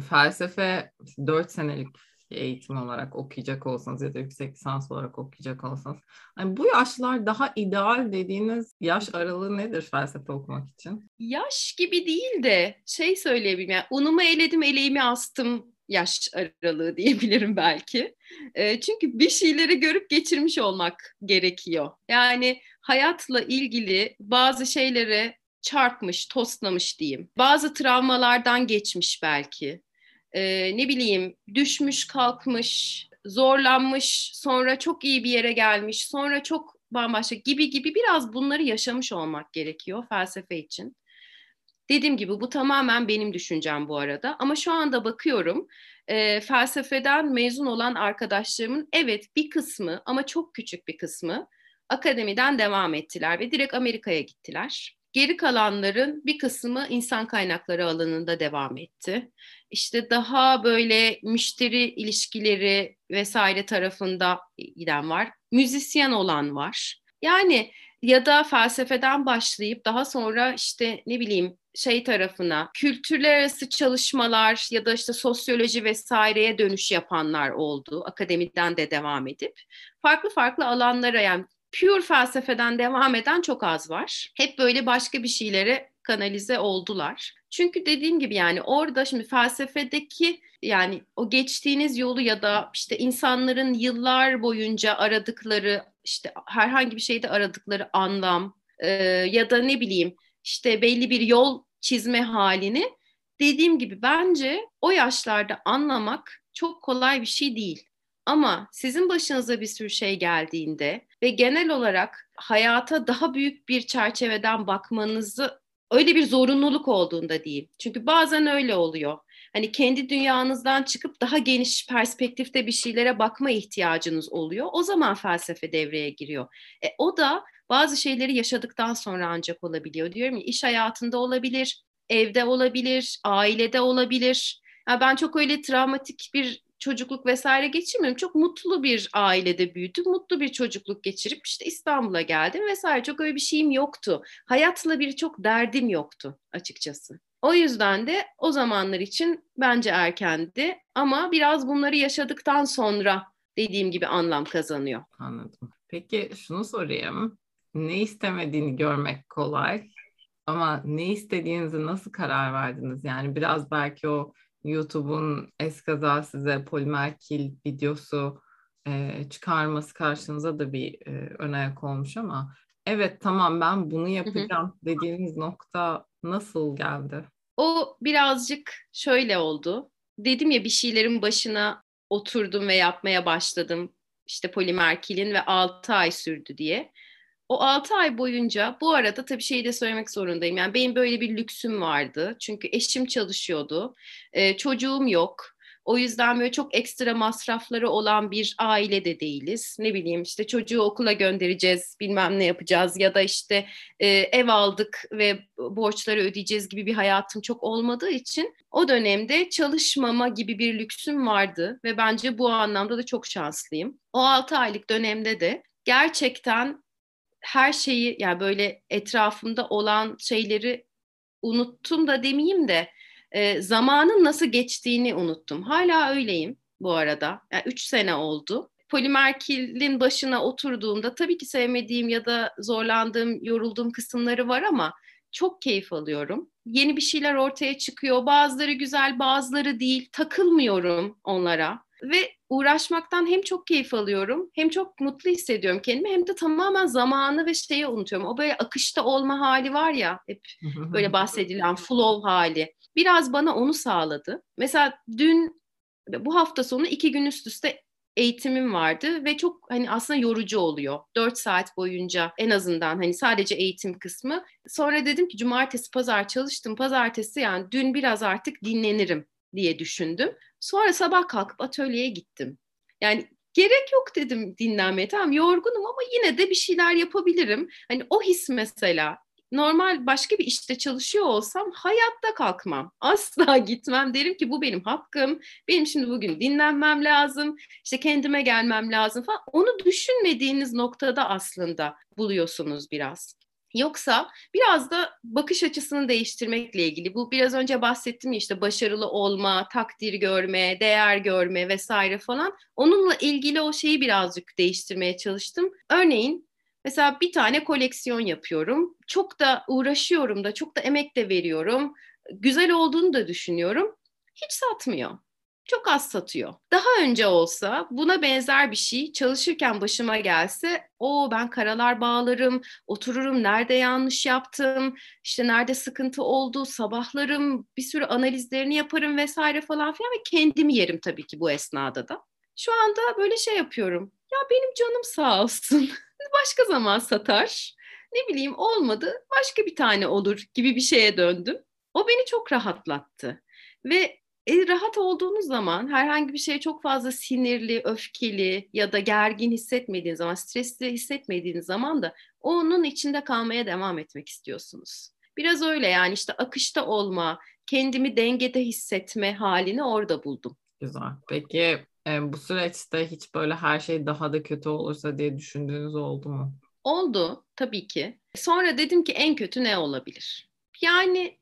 Felsefe 4 senelik eğitim olarak okuyacak olsanız ya da yüksek lisans olarak okuyacak olsanız yani bu yaşlar daha ideal dediğiniz yaş aralığı nedir felsefe okumak için? Yaş gibi değil de şey söyleyebilirim yani unumu eledim eleğimi astım yaş aralığı diyebilirim belki. E, çünkü bir şeyleri görüp geçirmiş olmak gerekiyor. Yani hayatla ilgili bazı şeylere çarpmış, tostlamış diyeyim. Bazı travmalardan geçmiş belki e, ne bileyim düşmüş kalkmış, zorlanmış, sonra çok iyi bir yere gelmiş, sonra çok bambaşka gibi gibi biraz bunları yaşamış olmak gerekiyor felsefe için. Dediğim gibi bu tamamen benim düşüncem bu arada ama şu anda bakıyorum e, felsefeden mezun olan arkadaşlarımın evet bir kısmı ama çok küçük bir kısmı akademiden devam ettiler ve direkt Amerika'ya gittiler. Geri kalanların bir kısmı insan kaynakları alanında devam etti. İşte daha böyle müşteri ilişkileri vesaire tarafında giden var. Müzisyen olan var. Yani ya da felsefeden başlayıp daha sonra işte ne bileyim şey tarafına kültürler arası çalışmalar ya da işte sosyoloji vesaireye dönüş yapanlar oldu. Akademiden de devam edip farklı farklı alanlara yani pure felsefeden devam eden çok az var. Hep böyle başka bir şeylere kanalize oldular. Çünkü dediğim gibi yani orada şimdi felsefedeki yani o geçtiğiniz yolu ya da işte insanların yıllar boyunca aradıkları işte herhangi bir şeyde aradıkları anlam e, ya da ne bileyim işte belli bir yol çizme halini dediğim gibi bence o yaşlarda anlamak çok kolay bir şey değil. Ama sizin başınıza bir sürü şey geldiğinde ve genel olarak hayata daha büyük bir çerçeveden bakmanızı öyle bir zorunluluk olduğunda değil. Çünkü bazen öyle oluyor. Hani kendi dünyanızdan çıkıp daha geniş perspektifte bir şeylere bakma ihtiyacınız oluyor. O zaman felsefe devreye giriyor. E, o da bazı şeyleri yaşadıktan sonra ancak olabiliyor. Diyorum ya iş hayatında olabilir, evde olabilir, ailede olabilir. Yani ben çok öyle travmatik bir çocukluk vesaire geçirmedim. Çok mutlu bir ailede büyüdüm. Mutlu bir çocukluk geçirip işte İstanbul'a geldim vesaire. Çok öyle bir şeyim yoktu. Hayatla bir çok derdim yoktu açıkçası. O yüzden de o zamanlar için bence erkendi ama biraz bunları yaşadıktan sonra dediğim gibi anlam kazanıyor. Anladım. Peki şunu sorayım. Ne istemediğini görmek kolay ama ne istediğinizi nasıl karar verdiniz? Yani biraz belki o YouTube'un eskaza size polimer kil videosu e, çıkarması karşınıza da bir e, ön ayak olmuş ama evet tamam ben bunu yapacağım hı hı. dediğiniz nokta nasıl geldi? O birazcık şöyle oldu. Dedim ya bir şeylerin başına oturdum ve yapmaya başladım. İşte polimer kilin ve 6 ay sürdü diye. O 6 ay boyunca bu arada tabii şeyi de söylemek zorundayım. Yani benim böyle bir lüksüm vardı. Çünkü eşim çalışıyordu. Ee, çocuğum yok. O yüzden böyle çok ekstra masrafları olan bir aile de değiliz. Ne bileyim işte çocuğu okula göndereceğiz, bilmem ne yapacağız ya da işte e, ev aldık ve borçları ödeyeceğiz gibi bir hayatım çok olmadığı için o dönemde çalışmama gibi bir lüksüm vardı ve bence bu anlamda da çok şanslıyım. O 6 aylık dönemde de gerçekten her şeyi yani böyle etrafımda olan şeyleri unuttum da demeyeyim de e, zamanın nasıl geçtiğini unuttum. Hala öyleyim bu arada. Yani üç sene oldu. Polimerkilin başına oturduğumda tabii ki sevmediğim ya da zorlandığım, yorulduğum kısımları var ama çok keyif alıyorum. Yeni bir şeyler ortaya çıkıyor. Bazıları güzel, bazıları değil. Takılmıyorum onlara. Ve uğraşmaktan hem çok keyif alıyorum hem çok mutlu hissediyorum kendimi hem de tamamen zamanı ve şeyi unutuyorum. O böyle akışta olma hali var ya hep böyle bahsedilen flow hali. Biraz bana onu sağladı. Mesela dün bu hafta sonu iki gün üst üste eğitimim vardı ve çok hani aslında yorucu oluyor. Dört saat boyunca en azından hani sadece eğitim kısmı. Sonra dedim ki cumartesi pazar çalıştım. Pazartesi yani dün biraz artık dinlenirim diye düşündüm. Sonra sabah kalkıp atölyeye gittim. Yani gerek yok dedim dinlenmeye. Tamam yorgunum ama yine de bir şeyler yapabilirim. Hani o his mesela normal başka bir işte çalışıyor olsam hayatta kalkmam. Asla gitmem. Derim ki bu benim hakkım. Benim şimdi bugün dinlenmem lazım. İşte kendime gelmem lazım falan. Onu düşünmediğiniz noktada aslında buluyorsunuz biraz. Yoksa biraz da bakış açısını değiştirmekle ilgili. Bu biraz önce bahsettim ya işte başarılı olma, takdir görme, değer görme vesaire falan. Onunla ilgili o şeyi birazcık değiştirmeye çalıştım. Örneğin mesela bir tane koleksiyon yapıyorum. Çok da uğraşıyorum da, çok da emek de veriyorum. Güzel olduğunu da düşünüyorum. Hiç satmıyor çok az satıyor. Daha önce olsa buna benzer bir şey çalışırken başıma gelse o ben karalar bağlarım, otururum nerede yanlış yaptım, işte nerede sıkıntı oldu, sabahlarım bir sürü analizlerini yaparım vesaire falan filan ve kendimi yerim tabii ki bu esnada da. Şu anda böyle şey yapıyorum. Ya benim canım sağ olsun. Başka zaman satar. Ne bileyim olmadı. Başka bir tane olur gibi bir şeye döndüm. O beni çok rahatlattı. Ve e, rahat olduğunuz zaman herhangi bir şeye çok fazla sinirli, öfkeli ya da gergin hissetmediğiniz zaman, stresli hissetmediğiniz zaman da onun içinde kalmaya devam etmek istiyorsunuz. Biraz öyle yani işte akışta olma, kendimi dengede hissetme halini orada buldum. Güzel. Peki e, bu süreçte hiç böyle her şey daha da kötü olursa diye düşündüğünüz oldu mu? Oldu tabii ki. Sonra dedim ki en kötü ne olabilir? Yani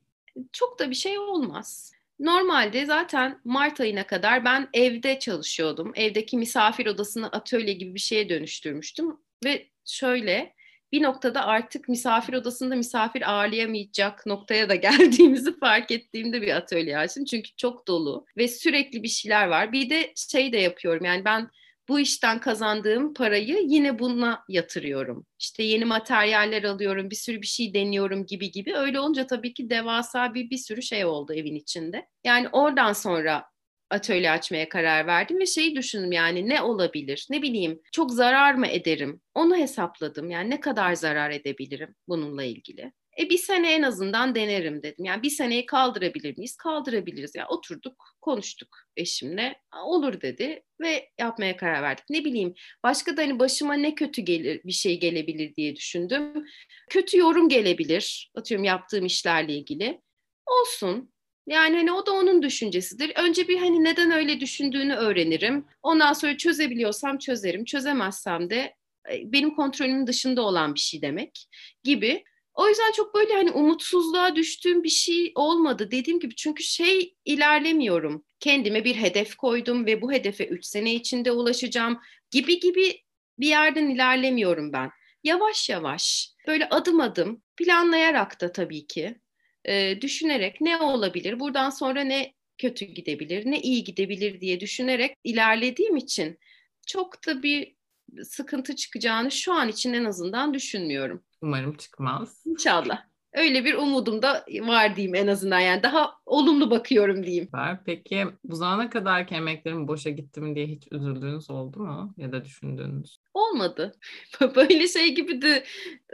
çok da bir şey olmaz. Normalde zaten Mart ayına kadar ben evde çalışıyordum. Evdeki misafir odasını atölye gibi bir şeye dönüştürmüştüm. Ve şöyle bir noktada artık misafir odasında misafir ağırlayamayacak noktaya da geldiğimizi fark ettiğimde bir atölye açtım. Çünkü çok dolu ve sürekli bir şeyler var. Bir de şey de yapıyorum yani ben bu işten kazandığım parayı yine buna yatırıyorum. İşte yeni materyaller alıyorum, bir sürü bir şey deniyorum gibi gibi. Öyle olunca tabii ki devasa bir bir sürü şey oldu evin içinde. Yani oradan sonra atölye açmaya karar verdim ve şeyi düşündüm yani ne olabilir? Ne bileyim çok zarar mı ederim? Onu hesapladım. Yani ne kadar zarar edebilirim bununla ilgili. E bir sene en azından denerim dedim. Yani bir seneyi kaldırabilir miyiz? Kaldırabiliriz. Yani oturduk, konuştuk eşimle. Olur dedi ve yapmaya karar verdik. Ne bileyim başka da hani başıma ne kötü gelir bir şey gelebilir diye düşündüm. Kötü yorum gelebilir. Atıyorum yaptığım işlerle ilgili. Olsun. Yani hani o da onun düşüncesidir. Önce bir hani neden öyle düşündüğünü öğrenirim. Ondan sonra çözebiliyorsam çözerim. Çözemezsem de benim kontrolümün dışında olan bir şey demek gibi. O yüzden çok böyle hani umutsuzluğa düştüğüm bir şey olmadı dediğim gibi çünkü şey ilerlemiyorum. Kendime bir hedef koydum ve bu hedefe üç sene içinde ulaşacağım gibi gibi bir yerden ilerlemiyorum ben. Yavaş yavaş böyle adım adım planlayarak da tabii ki e, düşünerek ne olabilir buradan sonra ne kötü gidebilir ne iyi gidebilir diye düşünerek ilerlediğim için çok da bir sıkıntı çıkacağını şu an için en azından düşünmüyorum. Umarım çıkmaz. İnşallah. Öyle bir umudum da var diyeyim en azından yani daha olumlu bakıyorum diyeyim. Var. Peki bu zamana kadar emeklerim boşa gitti mi diye hiç üzüldüğünüz oldu mu ya da düşündüğünüz? Olmadı. Böyle şey gibi de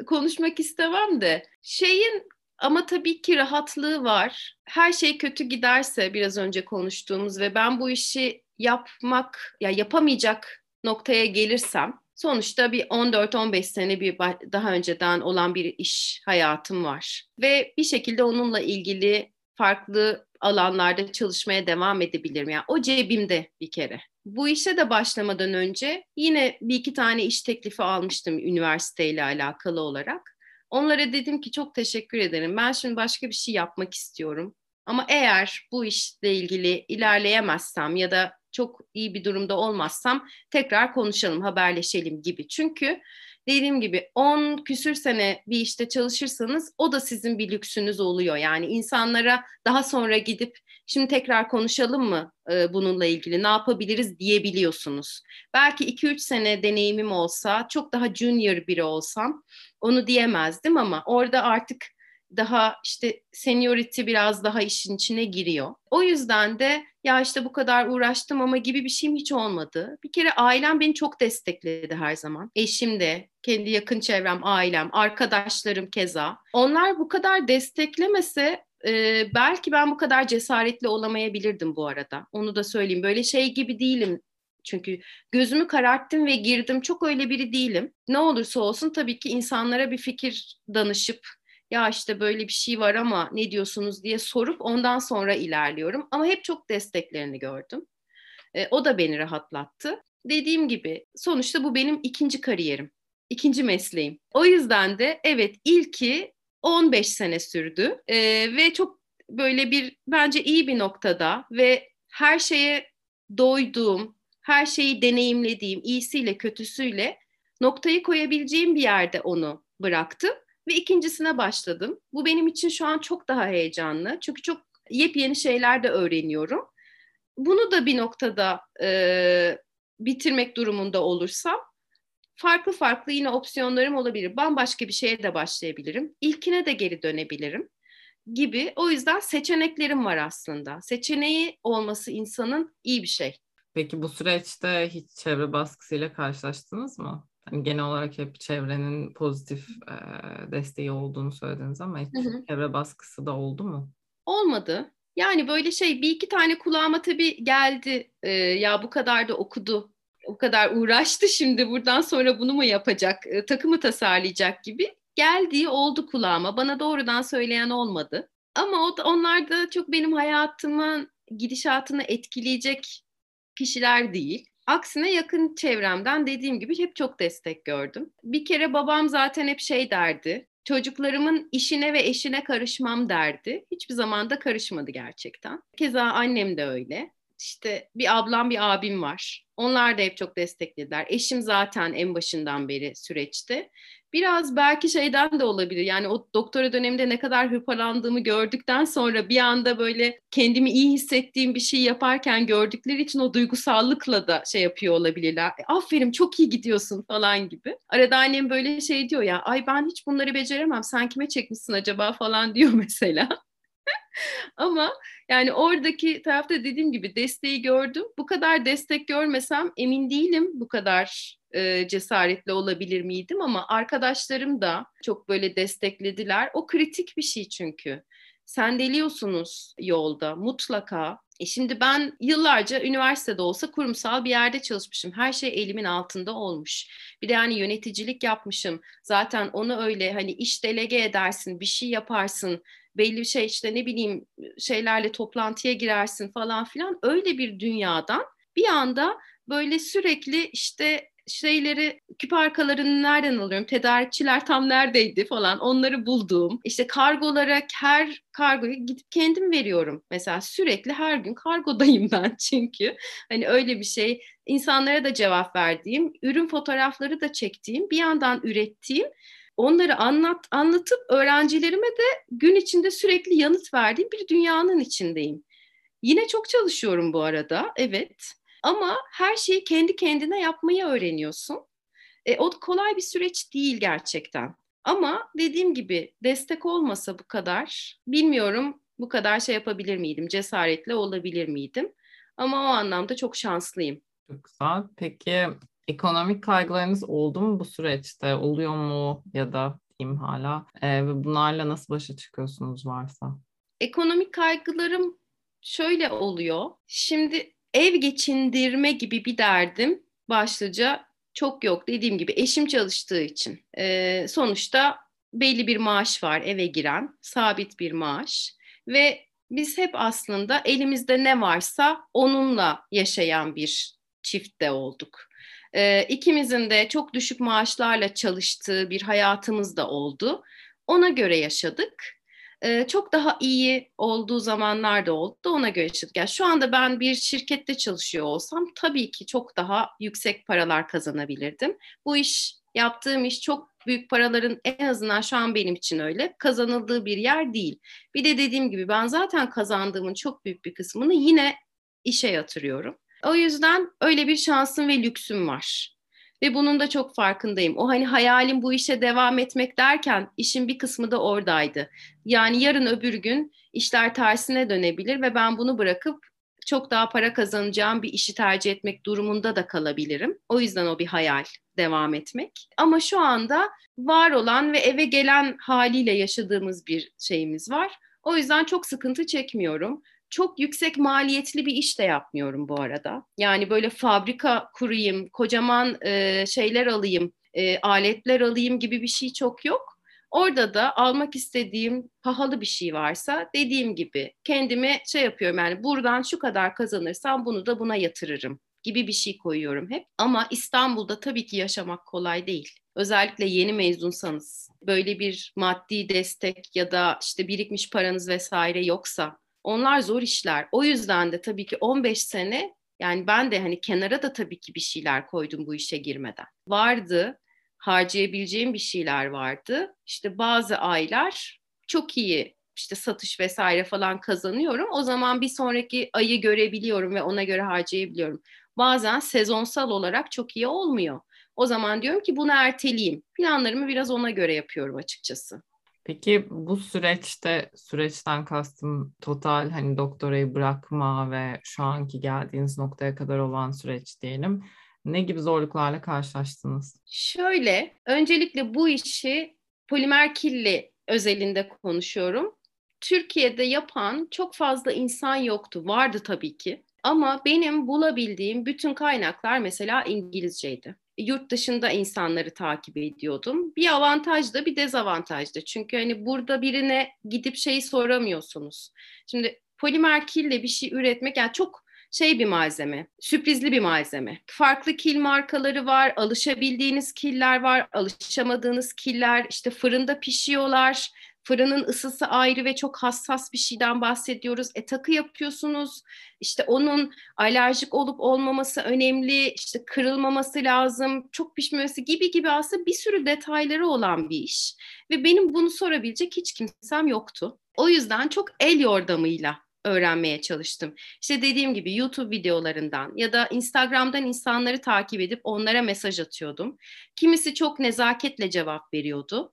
konuşmak istemem de şeyin ama tabii ki rahatlığı var. Her şey kötü giderse biraz önce konuştuğumuz ve ben bu işi yapmak ya yapamayacak noktaya gelirsem sonuçta bir 14-15 sene bir daha önceden olan bir iş hayatım var. Ve bir şekilde onunla ilgili farklı alanlarda çalışmaya devam edebilirim. Yani o cebimde bir kere. Bu işe de başlamadan önce yine bir iki tane iş teklifi almıştım üniversiteyle alakalı olarak. Onlara dedim ki çok teşekkür ederim. Ben şimdi başka bir şey yapmak istiyorum. Ama eğer bu işle ilgili ilerleyemezsem ya da çok iyi bir durumda olmazsam tekrar konuşalım, haberleşelim gibi. Çünkü dediğim gibi 10 küsür sene bir işte çalışırsanız o da sizin bir lüksünüz oluyor. Yani insanlara daha sonra gidip Şimdi tekrar konuşalım mı e, bununla ilgili? Ne yapabiliriz diyebiliyorsunuz. Belki 2-3 sene deneyimim olsa, çok daha junior biri olsam onu diyemezdim ama orada artık daha işte seniority biraz daha işin içine giriyor. O yüzden de ya işte bu kadar uğraştım ama gibi bir şeyim hiç olmadı. Bir kere ailem beni çok destekledi her zaman. Eşim de, kendi yakın çevrem, ailem, arkadaşlarım keza. Onlar bu kadar desteklemese e, belki ben bu kadar cesaretli olamayabilirdim bu arada. Onu da söyleyeyim. Böyle şey gibi değilim çünkü gözümü kararttım ve girdim. Çok öyle biri değilim. Ne olursa olsun tabii ki insanlara bir fikir danışıp ya işte böyle bir şey var ama ne diyorsunuz diye sorup ondan sonra ilerliyorum. Ama hep çok desteklerini gördüm. E, o da beni rahatlattı. Dediğim gibi sonuçta bu benim ikinci kariyerim, ikinci mesleğim. O yüzden de evet ilki 15 sene sürdü e, ve çok böyle bir bence iyi bir noktada ve her şeye doyduğum, her şeyi deneyimlediğim, iyisiyle kötüsüyle noktayı koyabileceğim bir yerde onu bıraktım ve ikincisine başladım. Bu benim için şu an çok daha heyecanlı. Çünkü çok yepyeni şeyler de öğreniyorum. Bunu da bir noktada e, bitirmek durumunda olursam farklı farklı yine opsiyonlarım olabilir. Bambaşka bir şeye de başlayabilirim. İlkine de geri dönebilirim gibi. O yüzden seçeneklerim var aslında. Seçeneği olması insanın iyi bir şey. Peki bu süreçte hiç çevre baskısıyla karşılaştınız mı? Hani genel olarak hep çevrenin pozitif e, desteği olduğunu söylediniz ama hiç hı hı. çevre baskısı da oldu mu? Olmadı. Yani böyle şey bir iki tane kulağıma tabii geldi. E, ya bu kadar da okudu. O kadar uğraştı şimdi buradan sonra bunu mu yapacak? E, takımı tasarlayacak gibi. Geldiği oldu kulağıma. Bana doğrudan söyleyen olmadı. Ama o, onlar da çok benim hayatımın gidişatını etkileyecek kişiler değil. Aksine yakın çevremden dediğim gibi hep çok destek gördüm. Bir kere babam zaten hep şey derdi. Çocuklarımın işine ve eşine karışmam derdi. Hiçbir zaman da karışmadı gerçekten. Keza annem de öyle. İşte bir ablam bir abim var. Onlar da hep çok desteklediler. Eşim zaten en başından beri süreçte. Biraz belki şeyden de olabilir. Yani o doktora döneminde ne kadar hırpalandığımı gördükten sonra bir anda böyle kendimi iyi hissettiğim bir şey yaparken gördükleri için o duygusallıkla da şey yapıyor olabilirler. E, aferin çok iyi gidiyorsun falan gibi. Arada annem böyle şey diyor ya ay ben hiç bunları beceremem sen kime çekmişsin acaba falan diyor mesela. Ama yani oradaki tarafta dediğim gibi desteği gördüm. Bu kadar destek görmesem emin değilim bu kadar e, cesaretli olabilir miydim ama arkadaşlarım da çok böyle desteklediler. O kritik bir şey çünkü. Sendeliyorsunuz yolda mutlaka. E şimdi ben yıllarca üniversitede olsa kurumsal bir yerde çalışmışım. Her şey elimin altında olmuş. Bir de hani yöneticilik yapmışım. Zaten onu öyle hani iş delege edersin, bir şey yaparsın belli bir şey işte ne bileyim şeylerle toplantıya girersin falan filan öyle bir dünyadan bir anda böyle sürekli işte şeyleri küp arkalarını nereden alıyorum? Tedarikçiler tam neredeydi falan onları bulduğum. İşte kargolara her kargoyu gidip kendim veriyorum. Mesela sürekli her gün kargodayım ben çünkü. Hani öyle bir şey insanlara da cevap verdiğim, ürün fotoğrafları da çektiğim, bir yandan ürettiğim onları anlat anlatıp öğrencilerime de gün içinde sürekli yanıt verdiğim bir dünyanın içindeyim. Yine çok çalışıyorum bu arada. Evet. Ama her şeyi kendi kendine yapmayı öğreniyorsun. E, o kolay bir süreç değil gerçekten. Ama dediğim gibi destek olmasa bu kadar bilmiyorum bu kadar şey yapabilir miydim, cesaretli olabilir miydim? Ama o anlamda çok şanslıyım. Çok güzel. Peki ekonomik kaygılarınız oldu mu bu süreçte? Oluyor mu ya da diyeyim hala? Ee, ve bunlarla nasıl başa çıkıyorsunuz varsa? Ekonomik kaygılarım şöyle oluyor. Şimdi ev geçindirme gibi bir derdim başlıca çok yok. Dediğim gibi eşim çalıştığı için. Ee, sonuçta belli bir maaş var eve giren, sabit bir maaş ve biz hep aslında elimizde ne varsa onunla yaşayan bir çiftte olduk. Ee, ikimizin de çok düşük maaşlarla çalıştığı bir hayatımız da oldu. Ona göre yaşadık e, çok daha iyi olduğu zamanlar da oldu. Ona göre yaşadık. Yani şu anda ben bir şirkette çalışıyor olsam tabii ki çok daha yüksek paralar kazanabilirdim. Bu iş yaptığım iş çok büyük paraların en azından şu an benim için öyle kazanıldığı bir yer değil. Bir de dediğim gibi ben zaten kazandığımın çok büyük bir kısmını yine işe yatırıyorum. O yüzden öyle bir şansım ve lüksüm var. Ve bunun da çok farkındayım. O hani hayalim bu işe devam etmek derken işin bir kısmı da oradaydı. Yani yarın öbür gün işler tersine dönebilir ve ben bunu bırakıp çok daha para kazanacağım bir işi tercih etmek durumunda da kalabilirim. O yüzden o bir hayal devam etmek. Ama şu anda var olan ve eve gelen haliyle yaşadığımız bir şeyimiz var. O yüzden çok sıkıntı çekmiyorum. Çok yüksek maliyetli bir iş de yapmıyorum bu arada. Yani böyle fabrika kurayım, kocaman e, şeyler alayım, e, aletler alayım gibi bir şey çok yok. Orada da almak istediğim pahalı bir şey varsa dediğim gibi kendime şey yapıyorum yani buradan şu kadar kazanırsam bunu da buna yatırırım gibi bir şey koyuyorum hep. Ama İstanbul'da tabii ki yaşamak kolay değil. Özellikle yeni mezunsanız böyle bir maddi destek ya da işte birikmiş paranız vesaire yoksa onlar zor işler. O yüzden de tabii ki 15 sene yani ben de hani kenara da tabii ki bir şeyler koydum bu işe girmeden. Vardı harcayabileceğim bir şeyler vardı. İşte bazı aylar çok iyi işte satış vesaire falan kazanıyorum. O zaman bir sonraki ayı görebiliyorum ve ona göre harcayabiliyorum. Bazen sezonsal olarak çok iyi olmuyor. O zaman diyorum ki bunu erteleyeyim. Planlarımı biraz ona göre yapıyorum açıkçası. Peki bu süreçte süreçten kastım total hani doktorayı bırakma ve şu anki geldiğiniz noktaya kadar olan süreç diyelim. Ne gibi zorluklarla karşılaştınız? Şöyle, öncelikle bu işi polimer kirli özelinde konuşuyorum. Türkiye'de yapan çok fazla insan yoktu. Vardı tabii ki. Ama benim bulabildiğim bütün kaynaklar mesela İngilizceydi. Yurt dışında insanları takip ediyordum. Bir avantaj da bir dezavantaj da. Çünkü hani burada birine gidip şeyi soramıyorsunuz. Şimdi polimer kille bir şey üretmek yani çok şey bir malzeme, sürprizli bir malzeme. Farklı kil markaları var, alışabildiğiniz killer var, alışamadığınız killer, işte fırında pişiyorlar. Fırının ısısı ayrı ve çok hassas bir şeyden bahsediyoruz. E takı yapıyorsunuz. İşte onun alerjik olup olmaması önemli. İşte kırılmaması lazım. Çok pişmemesi gibi gibi aslında bir sürü detayları olan bir iş. Ve benim bunu sorabilecek hiç kimsem yoktu. O yüzden çok el yordamıyla öğrenmeye çalıştım. İşte dediğim gibi YouTube videolarından ya da Instagram'dan insanları takip edip onlara mesaj atıyordum. Kimisi çok nezaketle cevap veriyordu.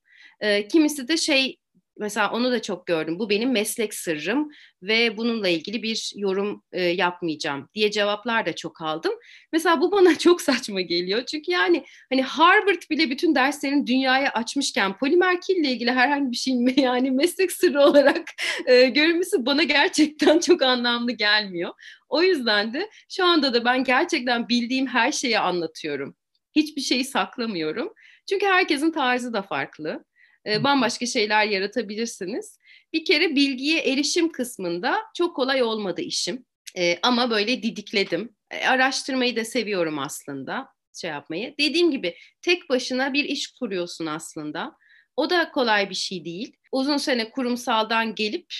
Kimisi de şey mesela onu da çok gördüm. Bu benim meslek sırrım ve bununla ilgili bir yorum e, yapmayacağım diye cevaplar da çok aldım. Mesela bu bana çok saçma geliyor. Çünkü yani hani Harvard bile bütün derslerini dünyaya açmışken polimer ile ilgili herhangi bir şeyin yani meslek sırrı olarak e, görünmesi bana gerçekten çok anlamlı gelmiyor. O yüzden de şu anda da ben gerçekten bildiğim her şeyi anlatıyorum. Hiçbir şeyi saklamıyorum. Çünkü herkesin tarzı da farklı e, bambaşka şeyler yaratabilirsiniz. Bir kere bilgiye erişim kısmında çok kolay olmadı işim. E, ama böyle didikledim. E, araştırmayı da seviyorum aslında şey yapmayı. Dediğim gibi tek başına bir iş kuruyorsun aslında. O da kolay bir şey değil. Uzun sene kurumsaldan gelip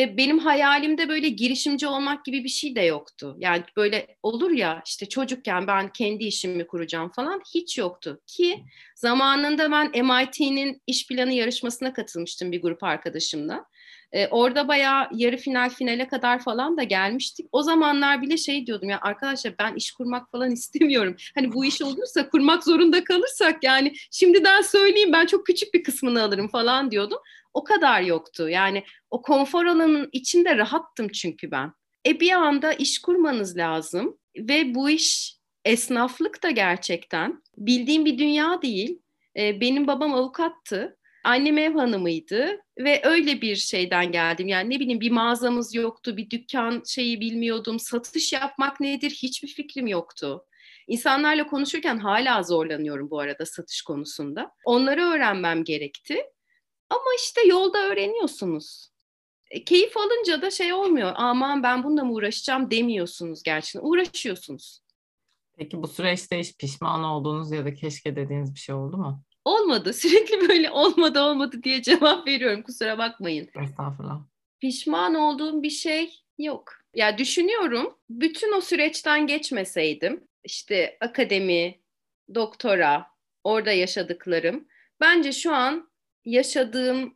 ve benim hayalimde böyle girişimci olmak gibi bir şey de yoktu. Yani böyle olur ya işte çocukken ben kendi işimi kuracağım falan hiç yoktu. Ki zamanında ben MIT'nin iş planı yarışmasına katılmıştım bir grup arkadaşımla. E, orada bayağı yarı final finale kadar falan da gelmiştik. O zamanlar bile şey diyordum ya arkadaşlar ben iş kurmak falan istemiyorum. Hani bu iş olursa kurmak zorunda kalırsak yani şimdiden söyleyeyim ben çok küçük bir kısmını alırım falan diyordum. O kadar yoktu. Yani o konfor alanının içinde rahattım çünkü ben. E bir anda iş kurmanız lazım ve bu iş esnaflık da gerçekten bildiğim bir dünya değil. E, benim babam avukattı. Annem ev hanımıydı ve öyle bir şeyden geldim. Yani ne bileyim bir mağazamız yoktu, bir dükkan şeyi bilmiyordum. Satış yapmak nedir hiçbir fikrim yoktu. İnsanlarla konuşurken hala zorlanıyorum bu arada satış konusunda. Onları öğrenmem gerekti. Ama işte yolda öğreniyorsunuz. E, keyif alınca da şey olmuyor. Aman ben bununla mı uğraşacağım demiyorsunuz gerçekten. Uğraşıyorsunuz. Peki bu süreçte hiç pişman olduğunuz ya da keşke dediğiniz bir şey oldu mu? Olmadı. Sürekli böyle olmadı olmadı diye cevap veriyorum. Kusura bakmayın. Estağfurullah. Pişman olduğum bir şey yok. Ya düşünüyorum bütün o süreçten geçmeseydim işte akademi, doktora, orada yaşadıklarım bence şu an yaşadığım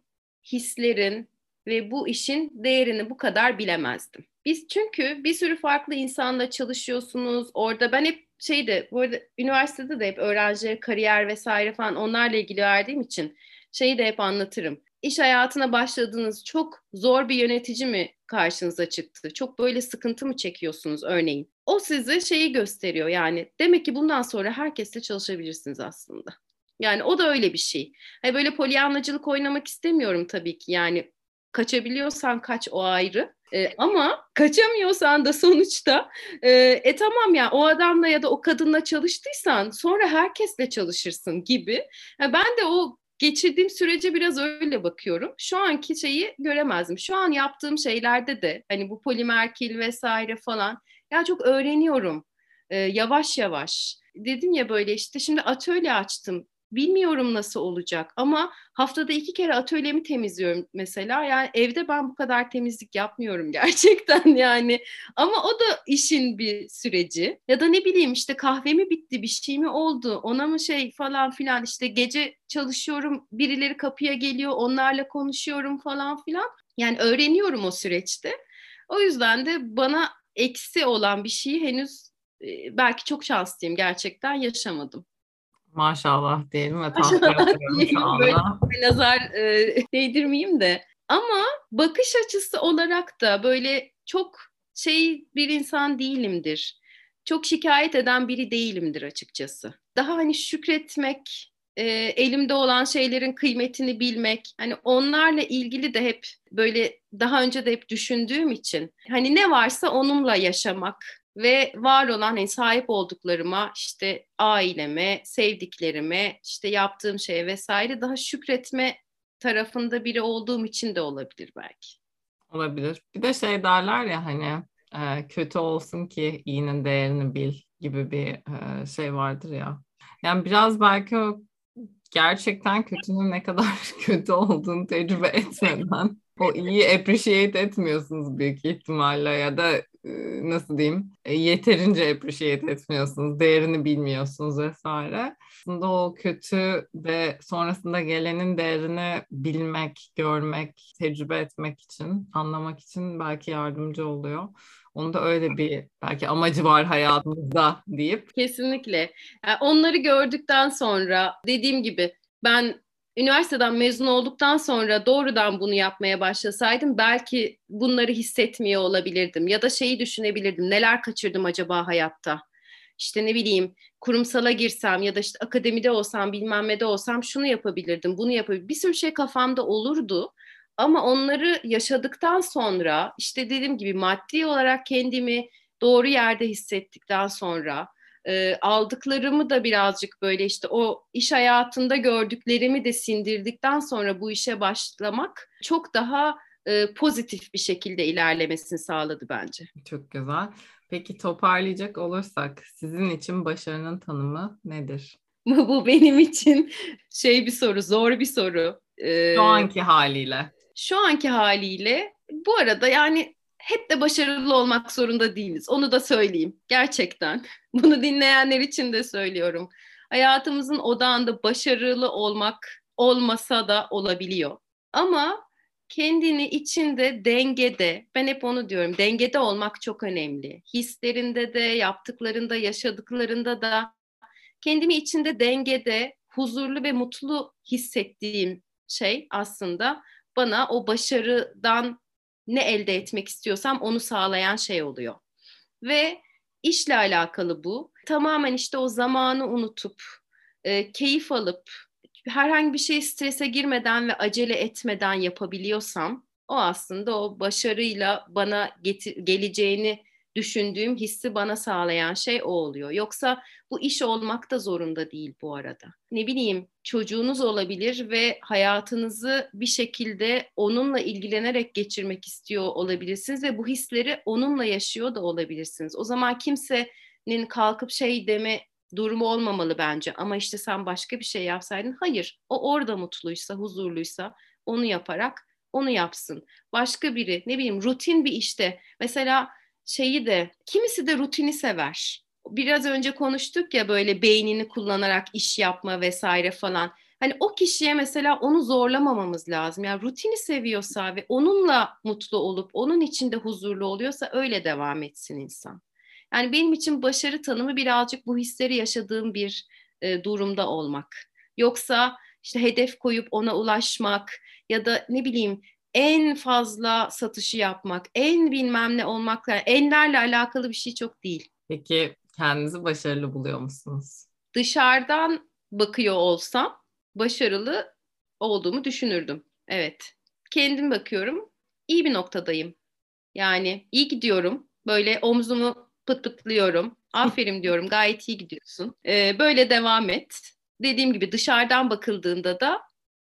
hislerin ve bu işin değerini bu kadar bilemezdim. Biz çünkü bir sürü farklı insanla çalışıyorsunuz. Orada ben hep şeyde bu arada üniversitede de hep öğrenci kariyer vesaire falan onlarla ilgili verdiğim için şeyi de hep anlatırım. İş hayatına başladığınız çok zor bir yönetici mi karşınıza çıktı? Çok böyle sıkıntı mı çekiyorsunuz örneğin? O size şeyi gösteriyor yani. Demek ki bundan sonra herkesle çalışabilirsiniz aslında. Yani o da öyle bir şey. Hani böyle polyanlacılık oynamak istemiyorum tabii ki. Yani kaçabiliyorsan kaç o ayrı. E, ama kaçamıyorsan da sonuçta e, e tamam ya o adamla ya da o kadınla çalıştıysan sonra herkesle çalışırsın gibi. Yani ben de o geçirdiğim sürece biraz öyle bakıyorum. Şu anki şeyi göremezdim. Şu an yaptığım şeylerde de hani bu polimerkil vesaire falan ya çok öğreniyorum e, yavaş yavaş. Dedim ya böyle işte şimdi atölye açtım. Bilmiyorum nasıl olacak ama haftada iki kere atölyemi temizliyorum mesela. Yani evde ben bu kadar temizlik yapmıyorum gerçekten yani. Ama o da işin bir süreci. Ya da ne bileyim işte kahvemi bitti bir şey mi oldu ona mı şey falan filan işte gece çalışıyorum birileri kapıya geliyor onlarla konuşuyorum falan filan. Yani öğreniyorum o süreçte. O yüzden de bana eksi olan bir şeyi henüz belki çok şanslıyım gerçekten yaşamadım. Maşallah diyelim ve anda. Böyle nazar e, değdirmeyeyim de. Ama bakış açısı olarak da böyle çok şey bir insan değilimdir. Çok şikayet eden biri değilimdir açıkçası. Daha hani şükretmek, e, elimde olan şeylerin kıymetini bilmek, hani onlarla ilgili de hep böyle daha önce de hep düşündüğüm için hani ne varsa onunla yaşamak ve var olan hani sahip olduklarıma işte aileme, sevdiklerime, işte yaptığım şeye vesaire daha şükretme tarafında biri olduğum için de olabilir belki. Olabilir. Bir de şey derler ya hani kötü olsun ki iyinin değerini bil gibi bir şey vardır ya. Yani biraz belki o gerçekten kötünün ne kadar kötü olduğunu tecrübe etmeden o iyi appreciate etmiyorsunuz büyük ihtimalle ya da nasıl diyeyim yeterince appreciate etmiyorsunuz, değerini bilmiyorsunuz vesaire. Aslında o kötü ve sonrasında gelenin değerini bilmek, görmek, tecrübe etmek için, anlamak için belki yardımcı oluyor. Onun da öyle bir belki amacı var hayatımızda deyip. Kesinlikle. Yani onları gördükten sonra dediğim gibi ben üniversiteden mezun olduktan sonra doğrudan bunu yapmaya başlasaydım belki bunları hissetmiyor olabilirdim ya da şeyi düşünebilirdim. Neler kaçırdım acaba hayatta? İşte ne bileyim kurumsala girsem ya da işte akademide olsam bilmem ne de olsam şunu yapabilirdim, bunu yapabilirdim. Bir sürü şey kafamda olurdu. Ama onları yaşadıktan sonra işte dediğim gibi maddi olarak kendimi doğru yerde hissettikten sonra e, aldıklarımı da birazcık böyle işte o iş hayatında gördüklerimi de sindirdikten sonra bu işe başlamak çok daha e, pozitif bir şekilde ilerlemesini sağladı bence. Çok güzel. Peki toparlayacak olursak sizin için başarının tanımı nedir? bu benim için şey bir soru, zor bir soru. Ee, şu anki haliyle. Şu anki haliyle bu arada yani hep de başarılı olmak zorunda değiliz. Onu da söyleyeyim. Gerçekten. Bunu dinleyenler için de söylüyorum. Hayatımızın odağında başarılı olmak olmasa da olabiliyor. Ama kendini içinde dengede, ben hep onu diyorum, dengede olmak çok önemli. Hislerinde de, yaptıklarında, yaşadıklarında da kendimi içinde dengede, huzurlu ve mutlu hissettiğim şey aslında bana o başarıdan ne elde etmek istiyorsam onu sağlayan şey oluyor. Ve işle alakalı bu. Tamamen işte o zamanı unutup, e, keyif alıp, herhangi bir şey strese girmeden ve acele etmeden yapabiliyorsam o aslında o başarıyla bana getir- geleceğini düşündüğüm hissi bana sağlayan şey o oluyor. Yoksa bu iş olmak da zorunda değil bu arada. Ne bileyim çocuğunuz olabilir ve hayatınızı bir şekilde onunla ilgilenerek geçirmek istiyor olabilirsiniz ve bu hisleri onunla yaşıyor da olabilirsiniz. O zaman kimsenin kalkıp şey deme durumu olmamalı bence. Ama işte sen başka bir şey yapsaydın. Hayır. O orada mutluysa, huzurluysa onu yaparak onu yapsın. Başka biri ne bileyim rutin bir işte mesela şeyi de kimisi de rutini sever. Biraz önce konuştuk ya böyle beynini kullanarak iş yapma vesaire falan. Hani o kişiye mesela onu zorlamamamız lazım. Yani rutini seviyorsa ve onunla mutlu olup onun içinde huzurlu oluyorsa öyle devam etsin insan. Yani benim için başarı tanımı birazcık bu hisleri yaşadığım bir e, durumda olmak. Yoksa işte hedef koyup ona ulaşmak ya da ne bileyim en fazla satışı yapmak, en bilmem ne olmakla, enlerle alakalı bir şey çok değil. Peki kendinizi başarılı buluyor musunuz? Dışarıdan bakıyor olsam başarılı olduğumu düşünürdüm. Evet. Kendim bakıyorum. İyi bir noktadayım. Yani iyi gidiyorum. Böyle omzumu pıt pıtlıyorum. Aferin diyorum. Gayet iyi gidiyorsun. Ee, böyle devam et. Dediğim gibi dışarıdan bakıldığında da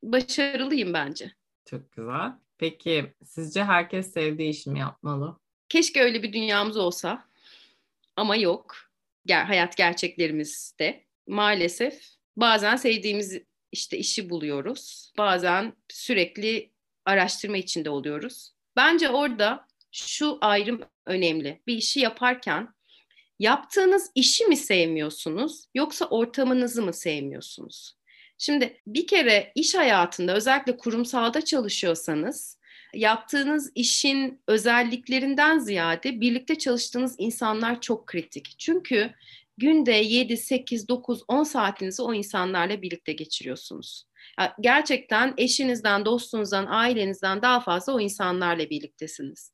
başarılıyım bence. Çok güzel. Peki sizce herkes sevdiği işi mi yapmalı? Keşke öyle bir dünyamız olsa. Ama yok. Ger hayat gerçeklerimizde maalesef bazen sevdiğimiz işte işi buluyoruz. Bazen sürekli araştırma içinde oluyoruz. Bence orada şu ayrım önemli. Bir işi yaparken yaptığınız işi mi sevmiyorsunuz yoksa ortamınızı mı sevmiyorsunuz? Şimdi bir kere iş hayatında özellikle kurumsalda çalışıyorsanız yaptığınız işin özelliklerinden ziyade birlikte çalıştığınız insanlar çok kritik. Çünkü günde 7, 8, 9, 10 saatinizi o insanlarla birlikte geçiriyorsunuz. Gerçekten eşinizden, dostunuzdan, ailenizden daha fazla o insanlarla birliktesiniz.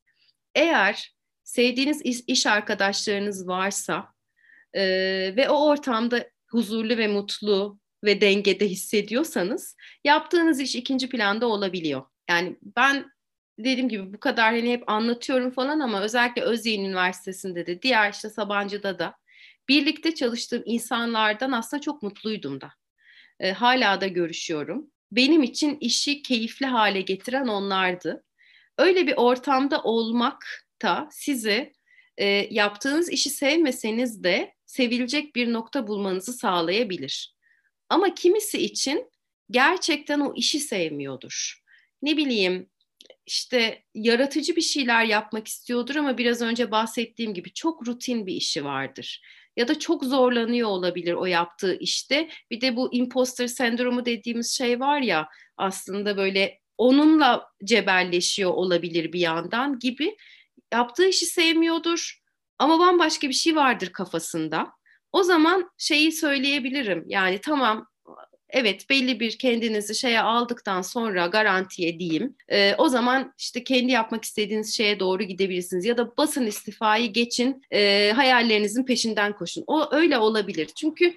Eğer sevdiğiniz iş arkadaşlarınız varsa e, ve o ortamda huzurlu ve mutlu ve dengede hissediyorsanız yaptığınız iş ikinci planda olabiliyor. Yani ben dediğim gibi bu kadar hani hep anlatıyorum falan ama özellikle Özyeğin Üniversitesi'nde de diğer işte Sabancı'da da birlikte çalıştığım insanlardan aslında çok mutluydum da. E, hala da görüşüyorum. Benim için işi keyifli hale getiren onlardı. Öyle bir ortamda olmak da sizi e, yaptığınız işi sevmeseniz de sevilecek bir nokta bulmanızı sağlayabilir. Ama kimisi için gerçekten o işi sevmiyordur. Ne bileyim işte yaratıcı bir şeyler yapmak istiyordur ama biraz önce bahsettiğim gibi çok rutin bir işi vardır. Ya da çok zorlanıyor olabilir o yaptığı işte. Bir de bu imposter sendromu dediğimiz şey var ya aslında böyle onunla cebelleşiyor olabilir bir yandan gibi. Yaptığı işi sevmiyordur ama bambaşka bir şey vardır kafasında. O zaman şeyi söyleyebilirim. Yani tamam evet belli bir kendinizi şeye aldıktan sonra garantiye diyeyim. E, o zaman işte kendi yapmak istediğiniz şeye doğru gidebilirsiniz. Ya da basın istifayı geçin e, hayallerinizin peşinden koşun. O öyle olabilir. Çünkü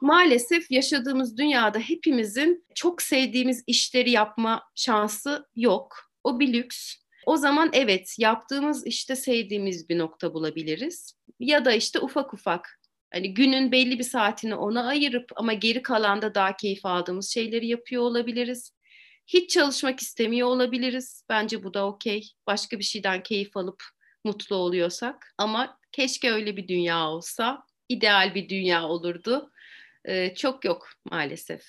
maalesef yaşadığımız dünyada hepimizin çok sevdiğimiz işleri yapma şansı yok. O bir lüks. O zaman evet yaptığımız işte sevdiğimiz bir nokta bulabiliriz. Ya da işte ufak ufak Hani günün belli bir saatini ona ayırıp ama geri kalanda daha keyif aldığımız şeyleri yapıyor olabiliriz. Hiç çalışmak istemiyor olabiliriz. Bence bu da okey. Başka bir şeyden keyif alıp mutlu oluyorsak. Ama keşke öyle bir dünya olsa. ideal bir dünya olurdu. Ee, çok yok maalesef.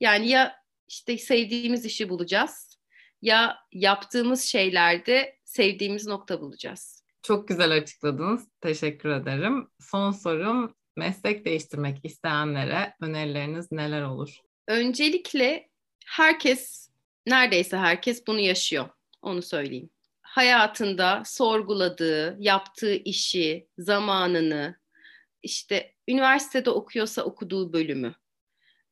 Yani ya işte sevdiğimiz işi bulacağız ya yaptığımız şeylerde sevdiğimiz nokta bulacağız. Çok güzel açıkladınız. Teşekkür ederim. Son sorum meslek değiştirmek isteyenlere önerileriniz neler olur? Öncelikle herkes, neredeyse herkes bunu yaşıyor. Onu söyleyeyim. Hayatında sorguladığı, yaptığı işi, zamanını, işte üniversitede okuyorsa okuduğu bölümü,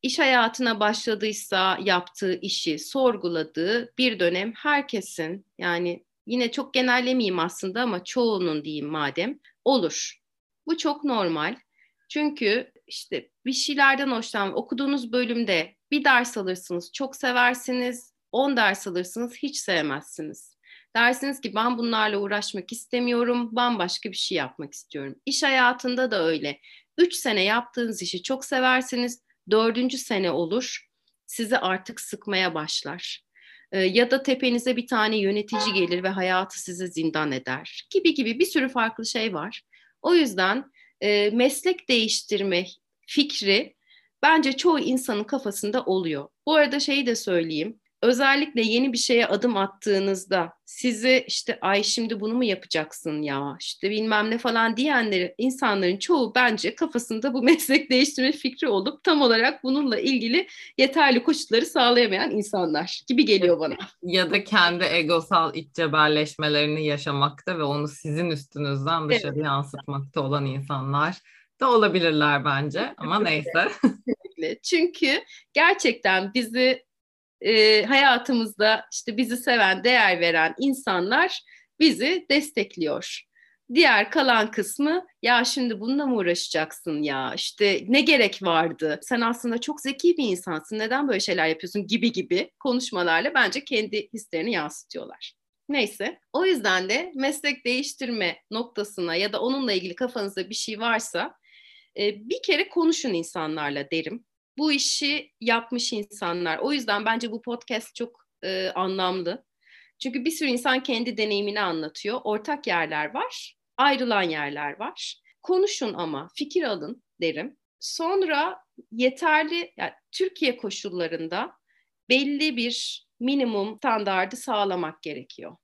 iş hayatına başladıysa yaptığı işi sorguladığı bir dönem herkesin yani yine çok genellemeyeyim aslında ama çoğunun diyeyim madem olur. Bu çok normal. Çünkü işte bir şeylerden hoşlan okuduğunuz bölümde bir ders alırsınız, çok seversiniz, 10 ders alırsınız, hiç sevmezsiniz. Dersiniz ki ben bunlarla uğraşmak istemiyorum, bambaşka bir şey yapmak istiyorum. İş hayatında da öyle. 3 sene yaptığınız işi çok seversiniz, dördüncü sene olur, sizi artık sıkmaya başlar. Ee, ya da tepenize bir tane yönetici gelir ve hayatı size zindan eder gibi gibi bir sürü farklı şey var. O yüzden e, meslek değiştirme fikri bence çoğu insanın kafasında oluyor. Bu arada şeyi de söyleyeyim. Özellikle yeni bir şeye adım attığınızda sizi işte ay şimdi bunu mu yapacaksın ya işte bilmem ne falan diyenleri insanların çoğu bence kafasında bu meslek değiştirme fikri olup tam olarak bununla ilgili yeterli koşulları sağlayamayan insanlar gibi geliyor bana. Ya da kendi egosal iç cebelleşmelerini yaşamakta ve onu sizin üstünüzden dışarı evet. yansıtmakta olan insanlar da olabilirler bence ama neyse. Çünkü gerçekten bizi e, hayatımızda işte bizi seven, değer veren insanlar bizi destekliyor. Diğer kalan kısmı ya şimdi bununla mı uğraşacaksın ya? İşte ne gerek vardı? Sen aslında çok zeki bir insansın. Neden böyle şeyler yapıyorsun? gibi gibi konuşmalarla bence kendi hislerini yansıtıyorlar. Neyse o yüzden de meslek değiştirme noktasına ya da onunla ilgili kafanızda bir şey varsa e, bir kere konuşun insanlarla derim bu işi yapmış insanlar. O yüzden bence bu podcast çok e, anlamlı. Çünkü bir sürü insan kendi deneyimini anlatıyor. Ortak yerler var, ayrılan yerler var. Konuşun ama fikir alın derim. Sonra yeterli yani Türkiye koşullarında belli bir minimum standardı sağlamak gerekiyor.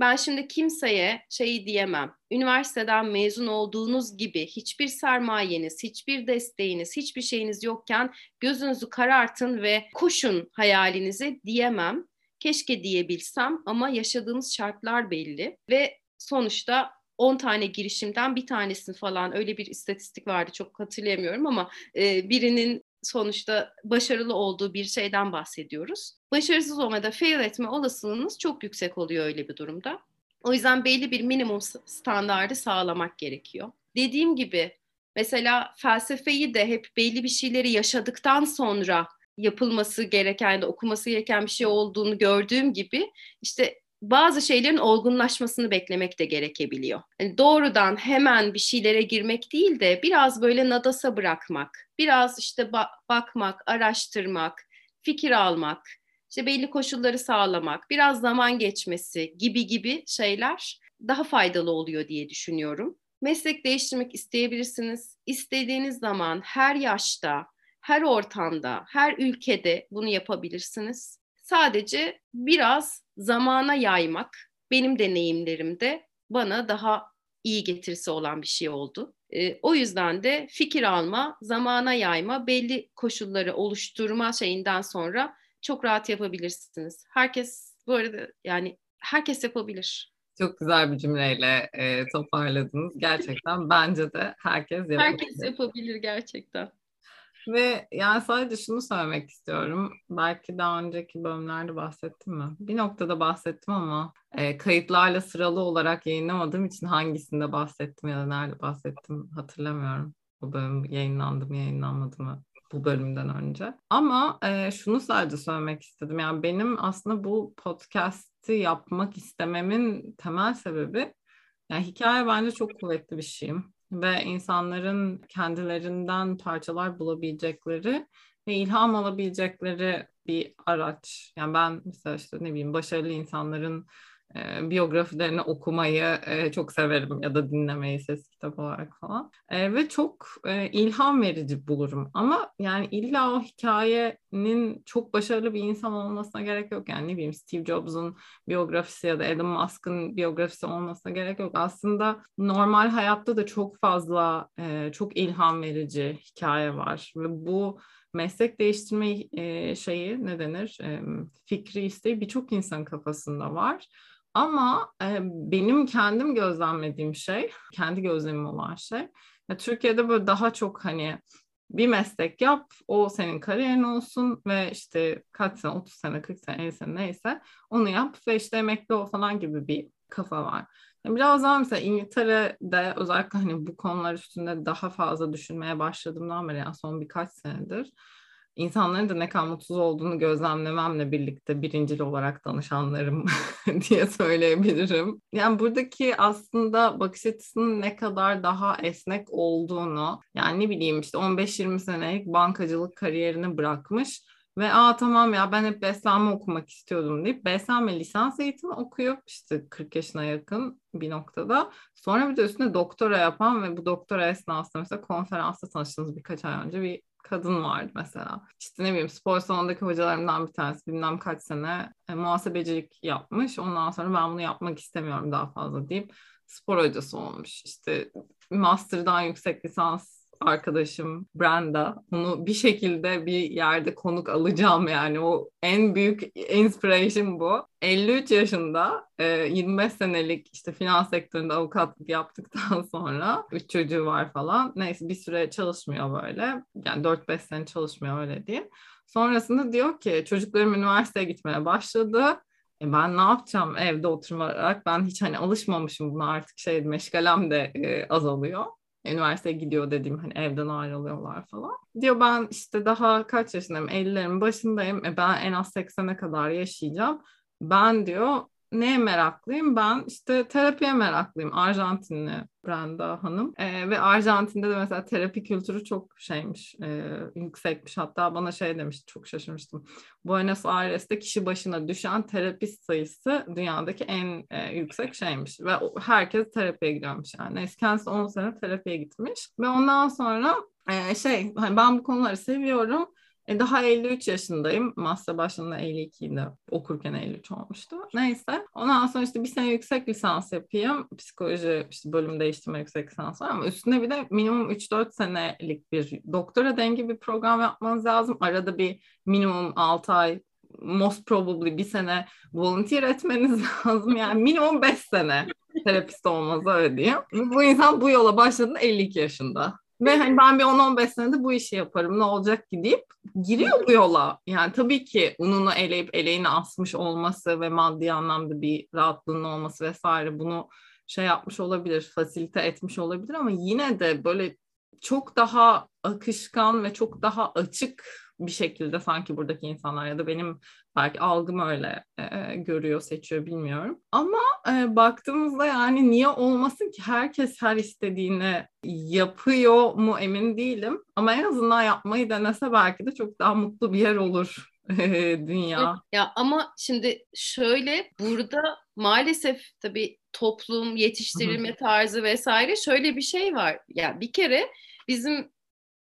Ben şimdi kimseye şeyi diyemem. Üniversiteden mezun olduğunuz gibi hiçbir sermayeniz, hiçbir desteğiniz, hiçbir şeyiniz yokken gözünüzü karartın ve koşun hayalinizi diyemem. Keşke diyebilsem ama yaşadığımız şartlar belli ve sonuçta 10 tane girişimden bir tanesini falan öyle bir istatistik vardı çok hatırlayamıyorum ama e, birinin sonuçta başarılı olduğu bir şeyden bahsediyoruz. Başarısız olmada fail etme olasılığınız çok yüksek oluyor öyle bir durumda. O yüzden belli bir minimum standardı sağlamak gerekiyor. Dediğim gibi mesela felsefeyi de hep belli bir şeyleri yaşadıktan sonra yapılması gereken de okuması gereken bir şey olduğunu gördüğüm gibi işte bazı şeylerin olgunlaşmasını beklemek de gerekebiliyor. Yani doğrudan hemen bir şeylere girmek değil de biraz böyle nadasa bırakmak, biraz işte ba- bakmak, araştırmak, fikir almak, işte belli koşulları sağlamak, biraz zaman geçmesi gibi gibi şeyler daha faydalı oluyor diye düşünüyorum. Meslek değiştirmek isteyebilirsiniz. İstediğiniz zaman her yaşta, her ortamda, her ülkede bunu yapabilirsiniz. Sadece biraz zamana yaymak benim deneyimlerimde bana daha iyi getirisi olan bir şey oldu. E, o yüzden de fikir alma, zamana yayma, belli koşulları oluşturma şeyinden sonra çok rahat yapabilirsiniz. Herkes bu arada yani herkes yapabilir. Çok güzel bir cümleyle e, toparladınız. Gerçekten bence de herkes yapabilir. Herkes yapabilir gerçekten. Ve yani sadece şunu söylemek istiyorum. Belki daha önceki bölümlerde bahsettim mi? Bir noktada bahsettim ama e, kayıtlarla sıralı olarak yayınlamadığım için hangisinde bahsettim ya da nerede bahsettim hatırlamıyorum. Bu bölüm yayınlandı mı yayınlanmadı mı bu bölümden önce. Ama e, şunu sadece söylemek istedim. Yani benim aslında bu podcast'i yapmak istememin temel sebebi yani hikaye bence çok kuvvetli bir şeyim ve insanların kendilerinden parçalar bulabilecekleri ve ilham alabilecekleri bir araç. Yani ben mesela işte ne bileyim başarılı insanların e, biyografilerini okumayı e, çok severim ya da dinlemeyi ses kitap olarak falan. E, ve çok e, ilham verici bulurum. Ama yani illa o hikayenin çok başarılı bir insan olmasına gerek yok. Yani ne bileyim Steve Jobs'un biyografisi ya da Elon Musk'ın biyografisi olmasına gerek yok. Aslında normal hayatta da çok fazla e, çok ilham verici hikaye var. Ve bu meslek değiştirme şeyi ne denir? Fikri isteği birçok insan kafasında var. Ama e, benim kendim gözlemlediğim şey, kendi gözlemim olan şey, ya Türkiye'de böyle daha çok hani bir meslek yap, o senin kariyerin olsun ve işte kaç sene, 30 sene, 40 sene, 50 sene neyse onu yap ve işte emekli ol falan gibi bir kafa var. Yani biraz daha mesela İngiltere'de özellikle hani bu konular üstünde daha fazla düşünmeye başladığımdan beri yani son birkaç senedir insanların da ne kadar mutsuz olduğunu gözlemlememle birlikte birincil olarak danışanlarım diye söyleyebilirim. Yani buradaki aslında bakış açısının ne kadar daha esnek olduğunu yani ne bileyim işte 15-20 senelik bankacılık kariyerini bırakmış ve aa tamam ya ben hep beslenme okumak istiyordum deyip beslenme lisans eğitimi okuyup işte 40 yaşına yakın bir noktada sonra bir de üstüne doktora yapan ve bu doktora esnasında mesela konferansta tanıştığınız birkaç ay önce bir kadın vardı mesela. İşte ne bileyim spor salonundaki hocalarımdan bir tanesi bilmem kaç sene e, muhasebecilik yapmış. Ondan sonra ben bunu yapmak istemiyorum daha fazla deyip spor hocası olmuş. İşte master'dan yüksek lisans arkadaşım Brenda. Onu bir şekilde bir yerde konuk alacağım yani. O en büyük inspiration bu. 53 yaşında 25 e, senelik işte finans sektöründe avukatlık yaptıktan sonra 3 çocuğu var falan. Neyse bir süre çalışmıyor böyle. Yani 4-5 sene çalışmıyor öyle diyeyim. Sonrasında diyor ki çocuklarım üniversiteye gitmeye başladı. E ben ne yapacağım evde oturmayarak ben hiç hani alışmamışım buna artık şey meşgalem de e, azalıyor üniversiteye gidiyor dediğim hani evden ayrılıyorlar falan. Diyor ben işte daha kaç yaşındayım 50'lerin başındayım. E ben en az 80'e kadar yaşayacağım. Ben diyor neye meraklıyım? Ben işte terapiye meraklıyım. Arjantinli Brenda Hanım. E, ve Arjantin'de de mesela terapi kültürü çok şeymiş, e, yüksekmiş. Hatta bana şey demişti, çok şaşırmıştım. Buenos Aires'te kişi başına düşen terapist sayısı dünyadaki en e, yüksek şeymiş. Ve herkes terapiye gidiyormuş yani. Neyse kendisi 10 sene terapiye gitmiş. Ve ondan sonra e, şey, hani ben bu konuları seviyorum e, daha 53 yaşındayım. Master başında 52'ydi. Okurken 53 olmuştu. Neyse. Ondan sonra işte bir sene yüksek lisans yapayım. Psikoloji işte bölüm değiştirme yüksek lisans var ama üstüne bir de minimum 3-4 senelik bir doktora dengi bir program yapmanız lazım. Arada bir minimum 6 ay most probably bir sene volunteer etmeniz lazım. Yani minimum 5 sene terapist olmanızı öyle diyeyim. Bu insan bu yola başladığında 52 yaşında. Ve hani ben bir 10-15 senede bu işi yaparım ne olacak ki deyip giriyor bu yola. Yani tabii ki ununu eleyip eleğini asmış olması ve maddi anlamda bir rahatlığının olması vesaire bunu şey yapmış olabilir, fasilite etmiş olabilir ama yine de böyle çok daha akışkan ve çok daha açık bir şekilde sanki buradaki insanlar ya da benim belki algım öyle e, görüyor, seçiyor bilmiyorum. Ama e, baktığımızda yani niye olmasın ki herkes her istediğini yapıyor mu emin değilim. Ama en azından yapmayı denese belki de çok daha mutlu bir yer olur dünya. Ya ama şimdi şöyle burada maalesef tabii toplum, yetiştirilme tarzı vesaire şöyle bir şey var. Ya yani bir kere bizim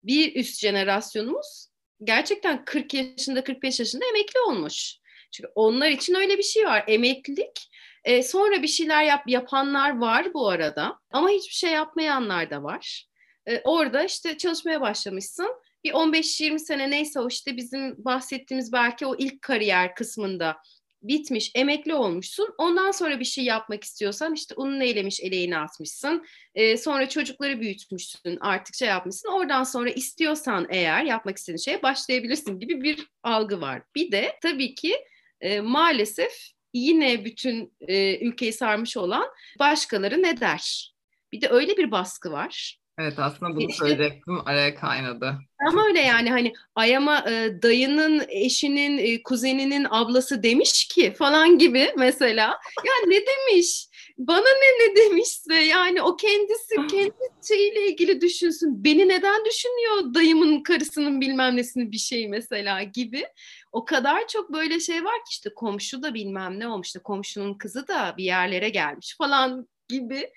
bir üst jenerasyonumuz gerçekten 40 yaşında 45 yaşında emekli olmuş. Çünkü onlar için öyle bir şey var. Emeklilik e, sonra bir şeyler yap yapanlar var bu arada ama hiçbir şey yapmayanlar da var. E, orada işte çalışmaya başlamışsın. Bir 15-20 sene neyse o işte bizim bahsettiğimiz belki o ilk kariyer kısmında bitmiş, emekli olmuşsun. Ondan sonra bir şey yapmak istiyorsan işte ununu eylemiş, eleğini atmışsın. Ee, sonra çocukları büyütmüşsün, artık şey yapmışsın. Oradan sonra istiyorsan eğer yapmak istediğin şeye başlayabilirsin gibi bir algı var. Bir de tabii ki e, maalesef yine bütün e, ülkeyi sarmış olan başkaları ne der? Bir de öyle bir baskı var. Evet aslında bunu söyleyecektim araya kaynadı. Ama öyle yani hani ayama e, dayının eşinin e, kuzeninin ablası demiş ki falan gibi mesela. Ya ne demiş? Bana ne ne demişse yani o kendisi kendi şeyiyle ilgili düşünsün. Beni neden düşünüyor dayımın karısının bilmem nesini bir şey mesela gibi. O kadar çok böyle şey var ki işte komşu da bilmem ne olmuş. İşte komşunun kızı da bir yerlere gelmiş falan gibi.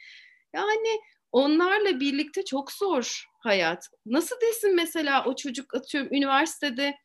Yani onlarla birlikte çok zor hayat. Nasıl desin mesela o çocuk atıyorum üniversitede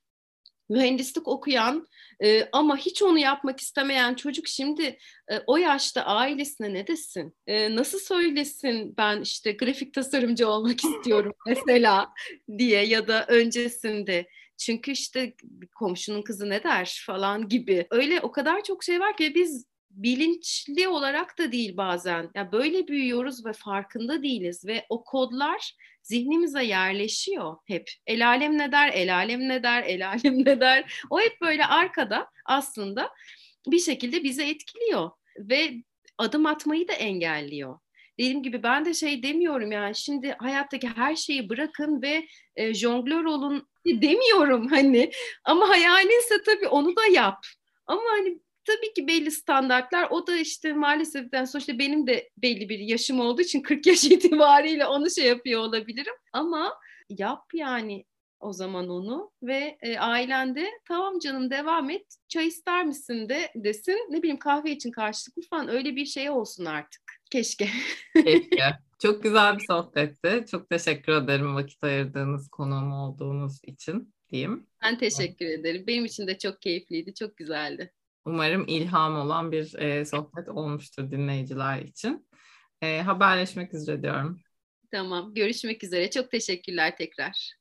mühendislik okuyan e, ama hiç onu yapmak istemeyen çocuk şimdi e, o yaşta ailesine ne desin? E, nasıl söylesin ben işte grafik tasarımcı olmak istiyorum mesela diye ya da öncesinde. Çünkü işte komşunun kızı ne der falan gibi. Öyle o kadar çok şey var ki biz bilinçli olarak da değil bazen. Ya böyle büyüyoruz ve farkında değiliz ve o kodlar zihnimize yerleşiyor hep. El alem ne der, el alem ne der, el alem ne der. O hep böyle arkada aslında bir şekilde bizi etkiliyor ve adım atmayı da engelliyor. Dediğim gibi ben de şey demiyorum yani şimdi hayattaki her şeyi bırakın ve e, jonglör olun demiyorum hani ama hayalinse tabii onu da yap. Ama hani tabii ki belli standartlar. O da işte maalesef yani sonuçta benim de belli bir yaşım olduğu için 40 yaş itibariyle onu şey yapıyor olabilirim. Ama yap yani o zaman onu ve e, ailende tamam canım devam et çay ister misin de desin ne bileyim kahve için karşılıklı falan öyle bir şey olsun artık keşke. Keşke. Çok güzel bir sohbetti. Çok teşekkür ederim vakit ayırdığınız konuğum olduğunuz için diyeyim. Ben teşekkür ederim. Benim için de çok keyifliydi, çok güzeldi. Umarım ilham olan bir e, sohbet olmuştur dinleyiciler için. E, haberleşmek üzere diyorum. Tamam, görüşmek üzere. Çok teşekkürler tekrar.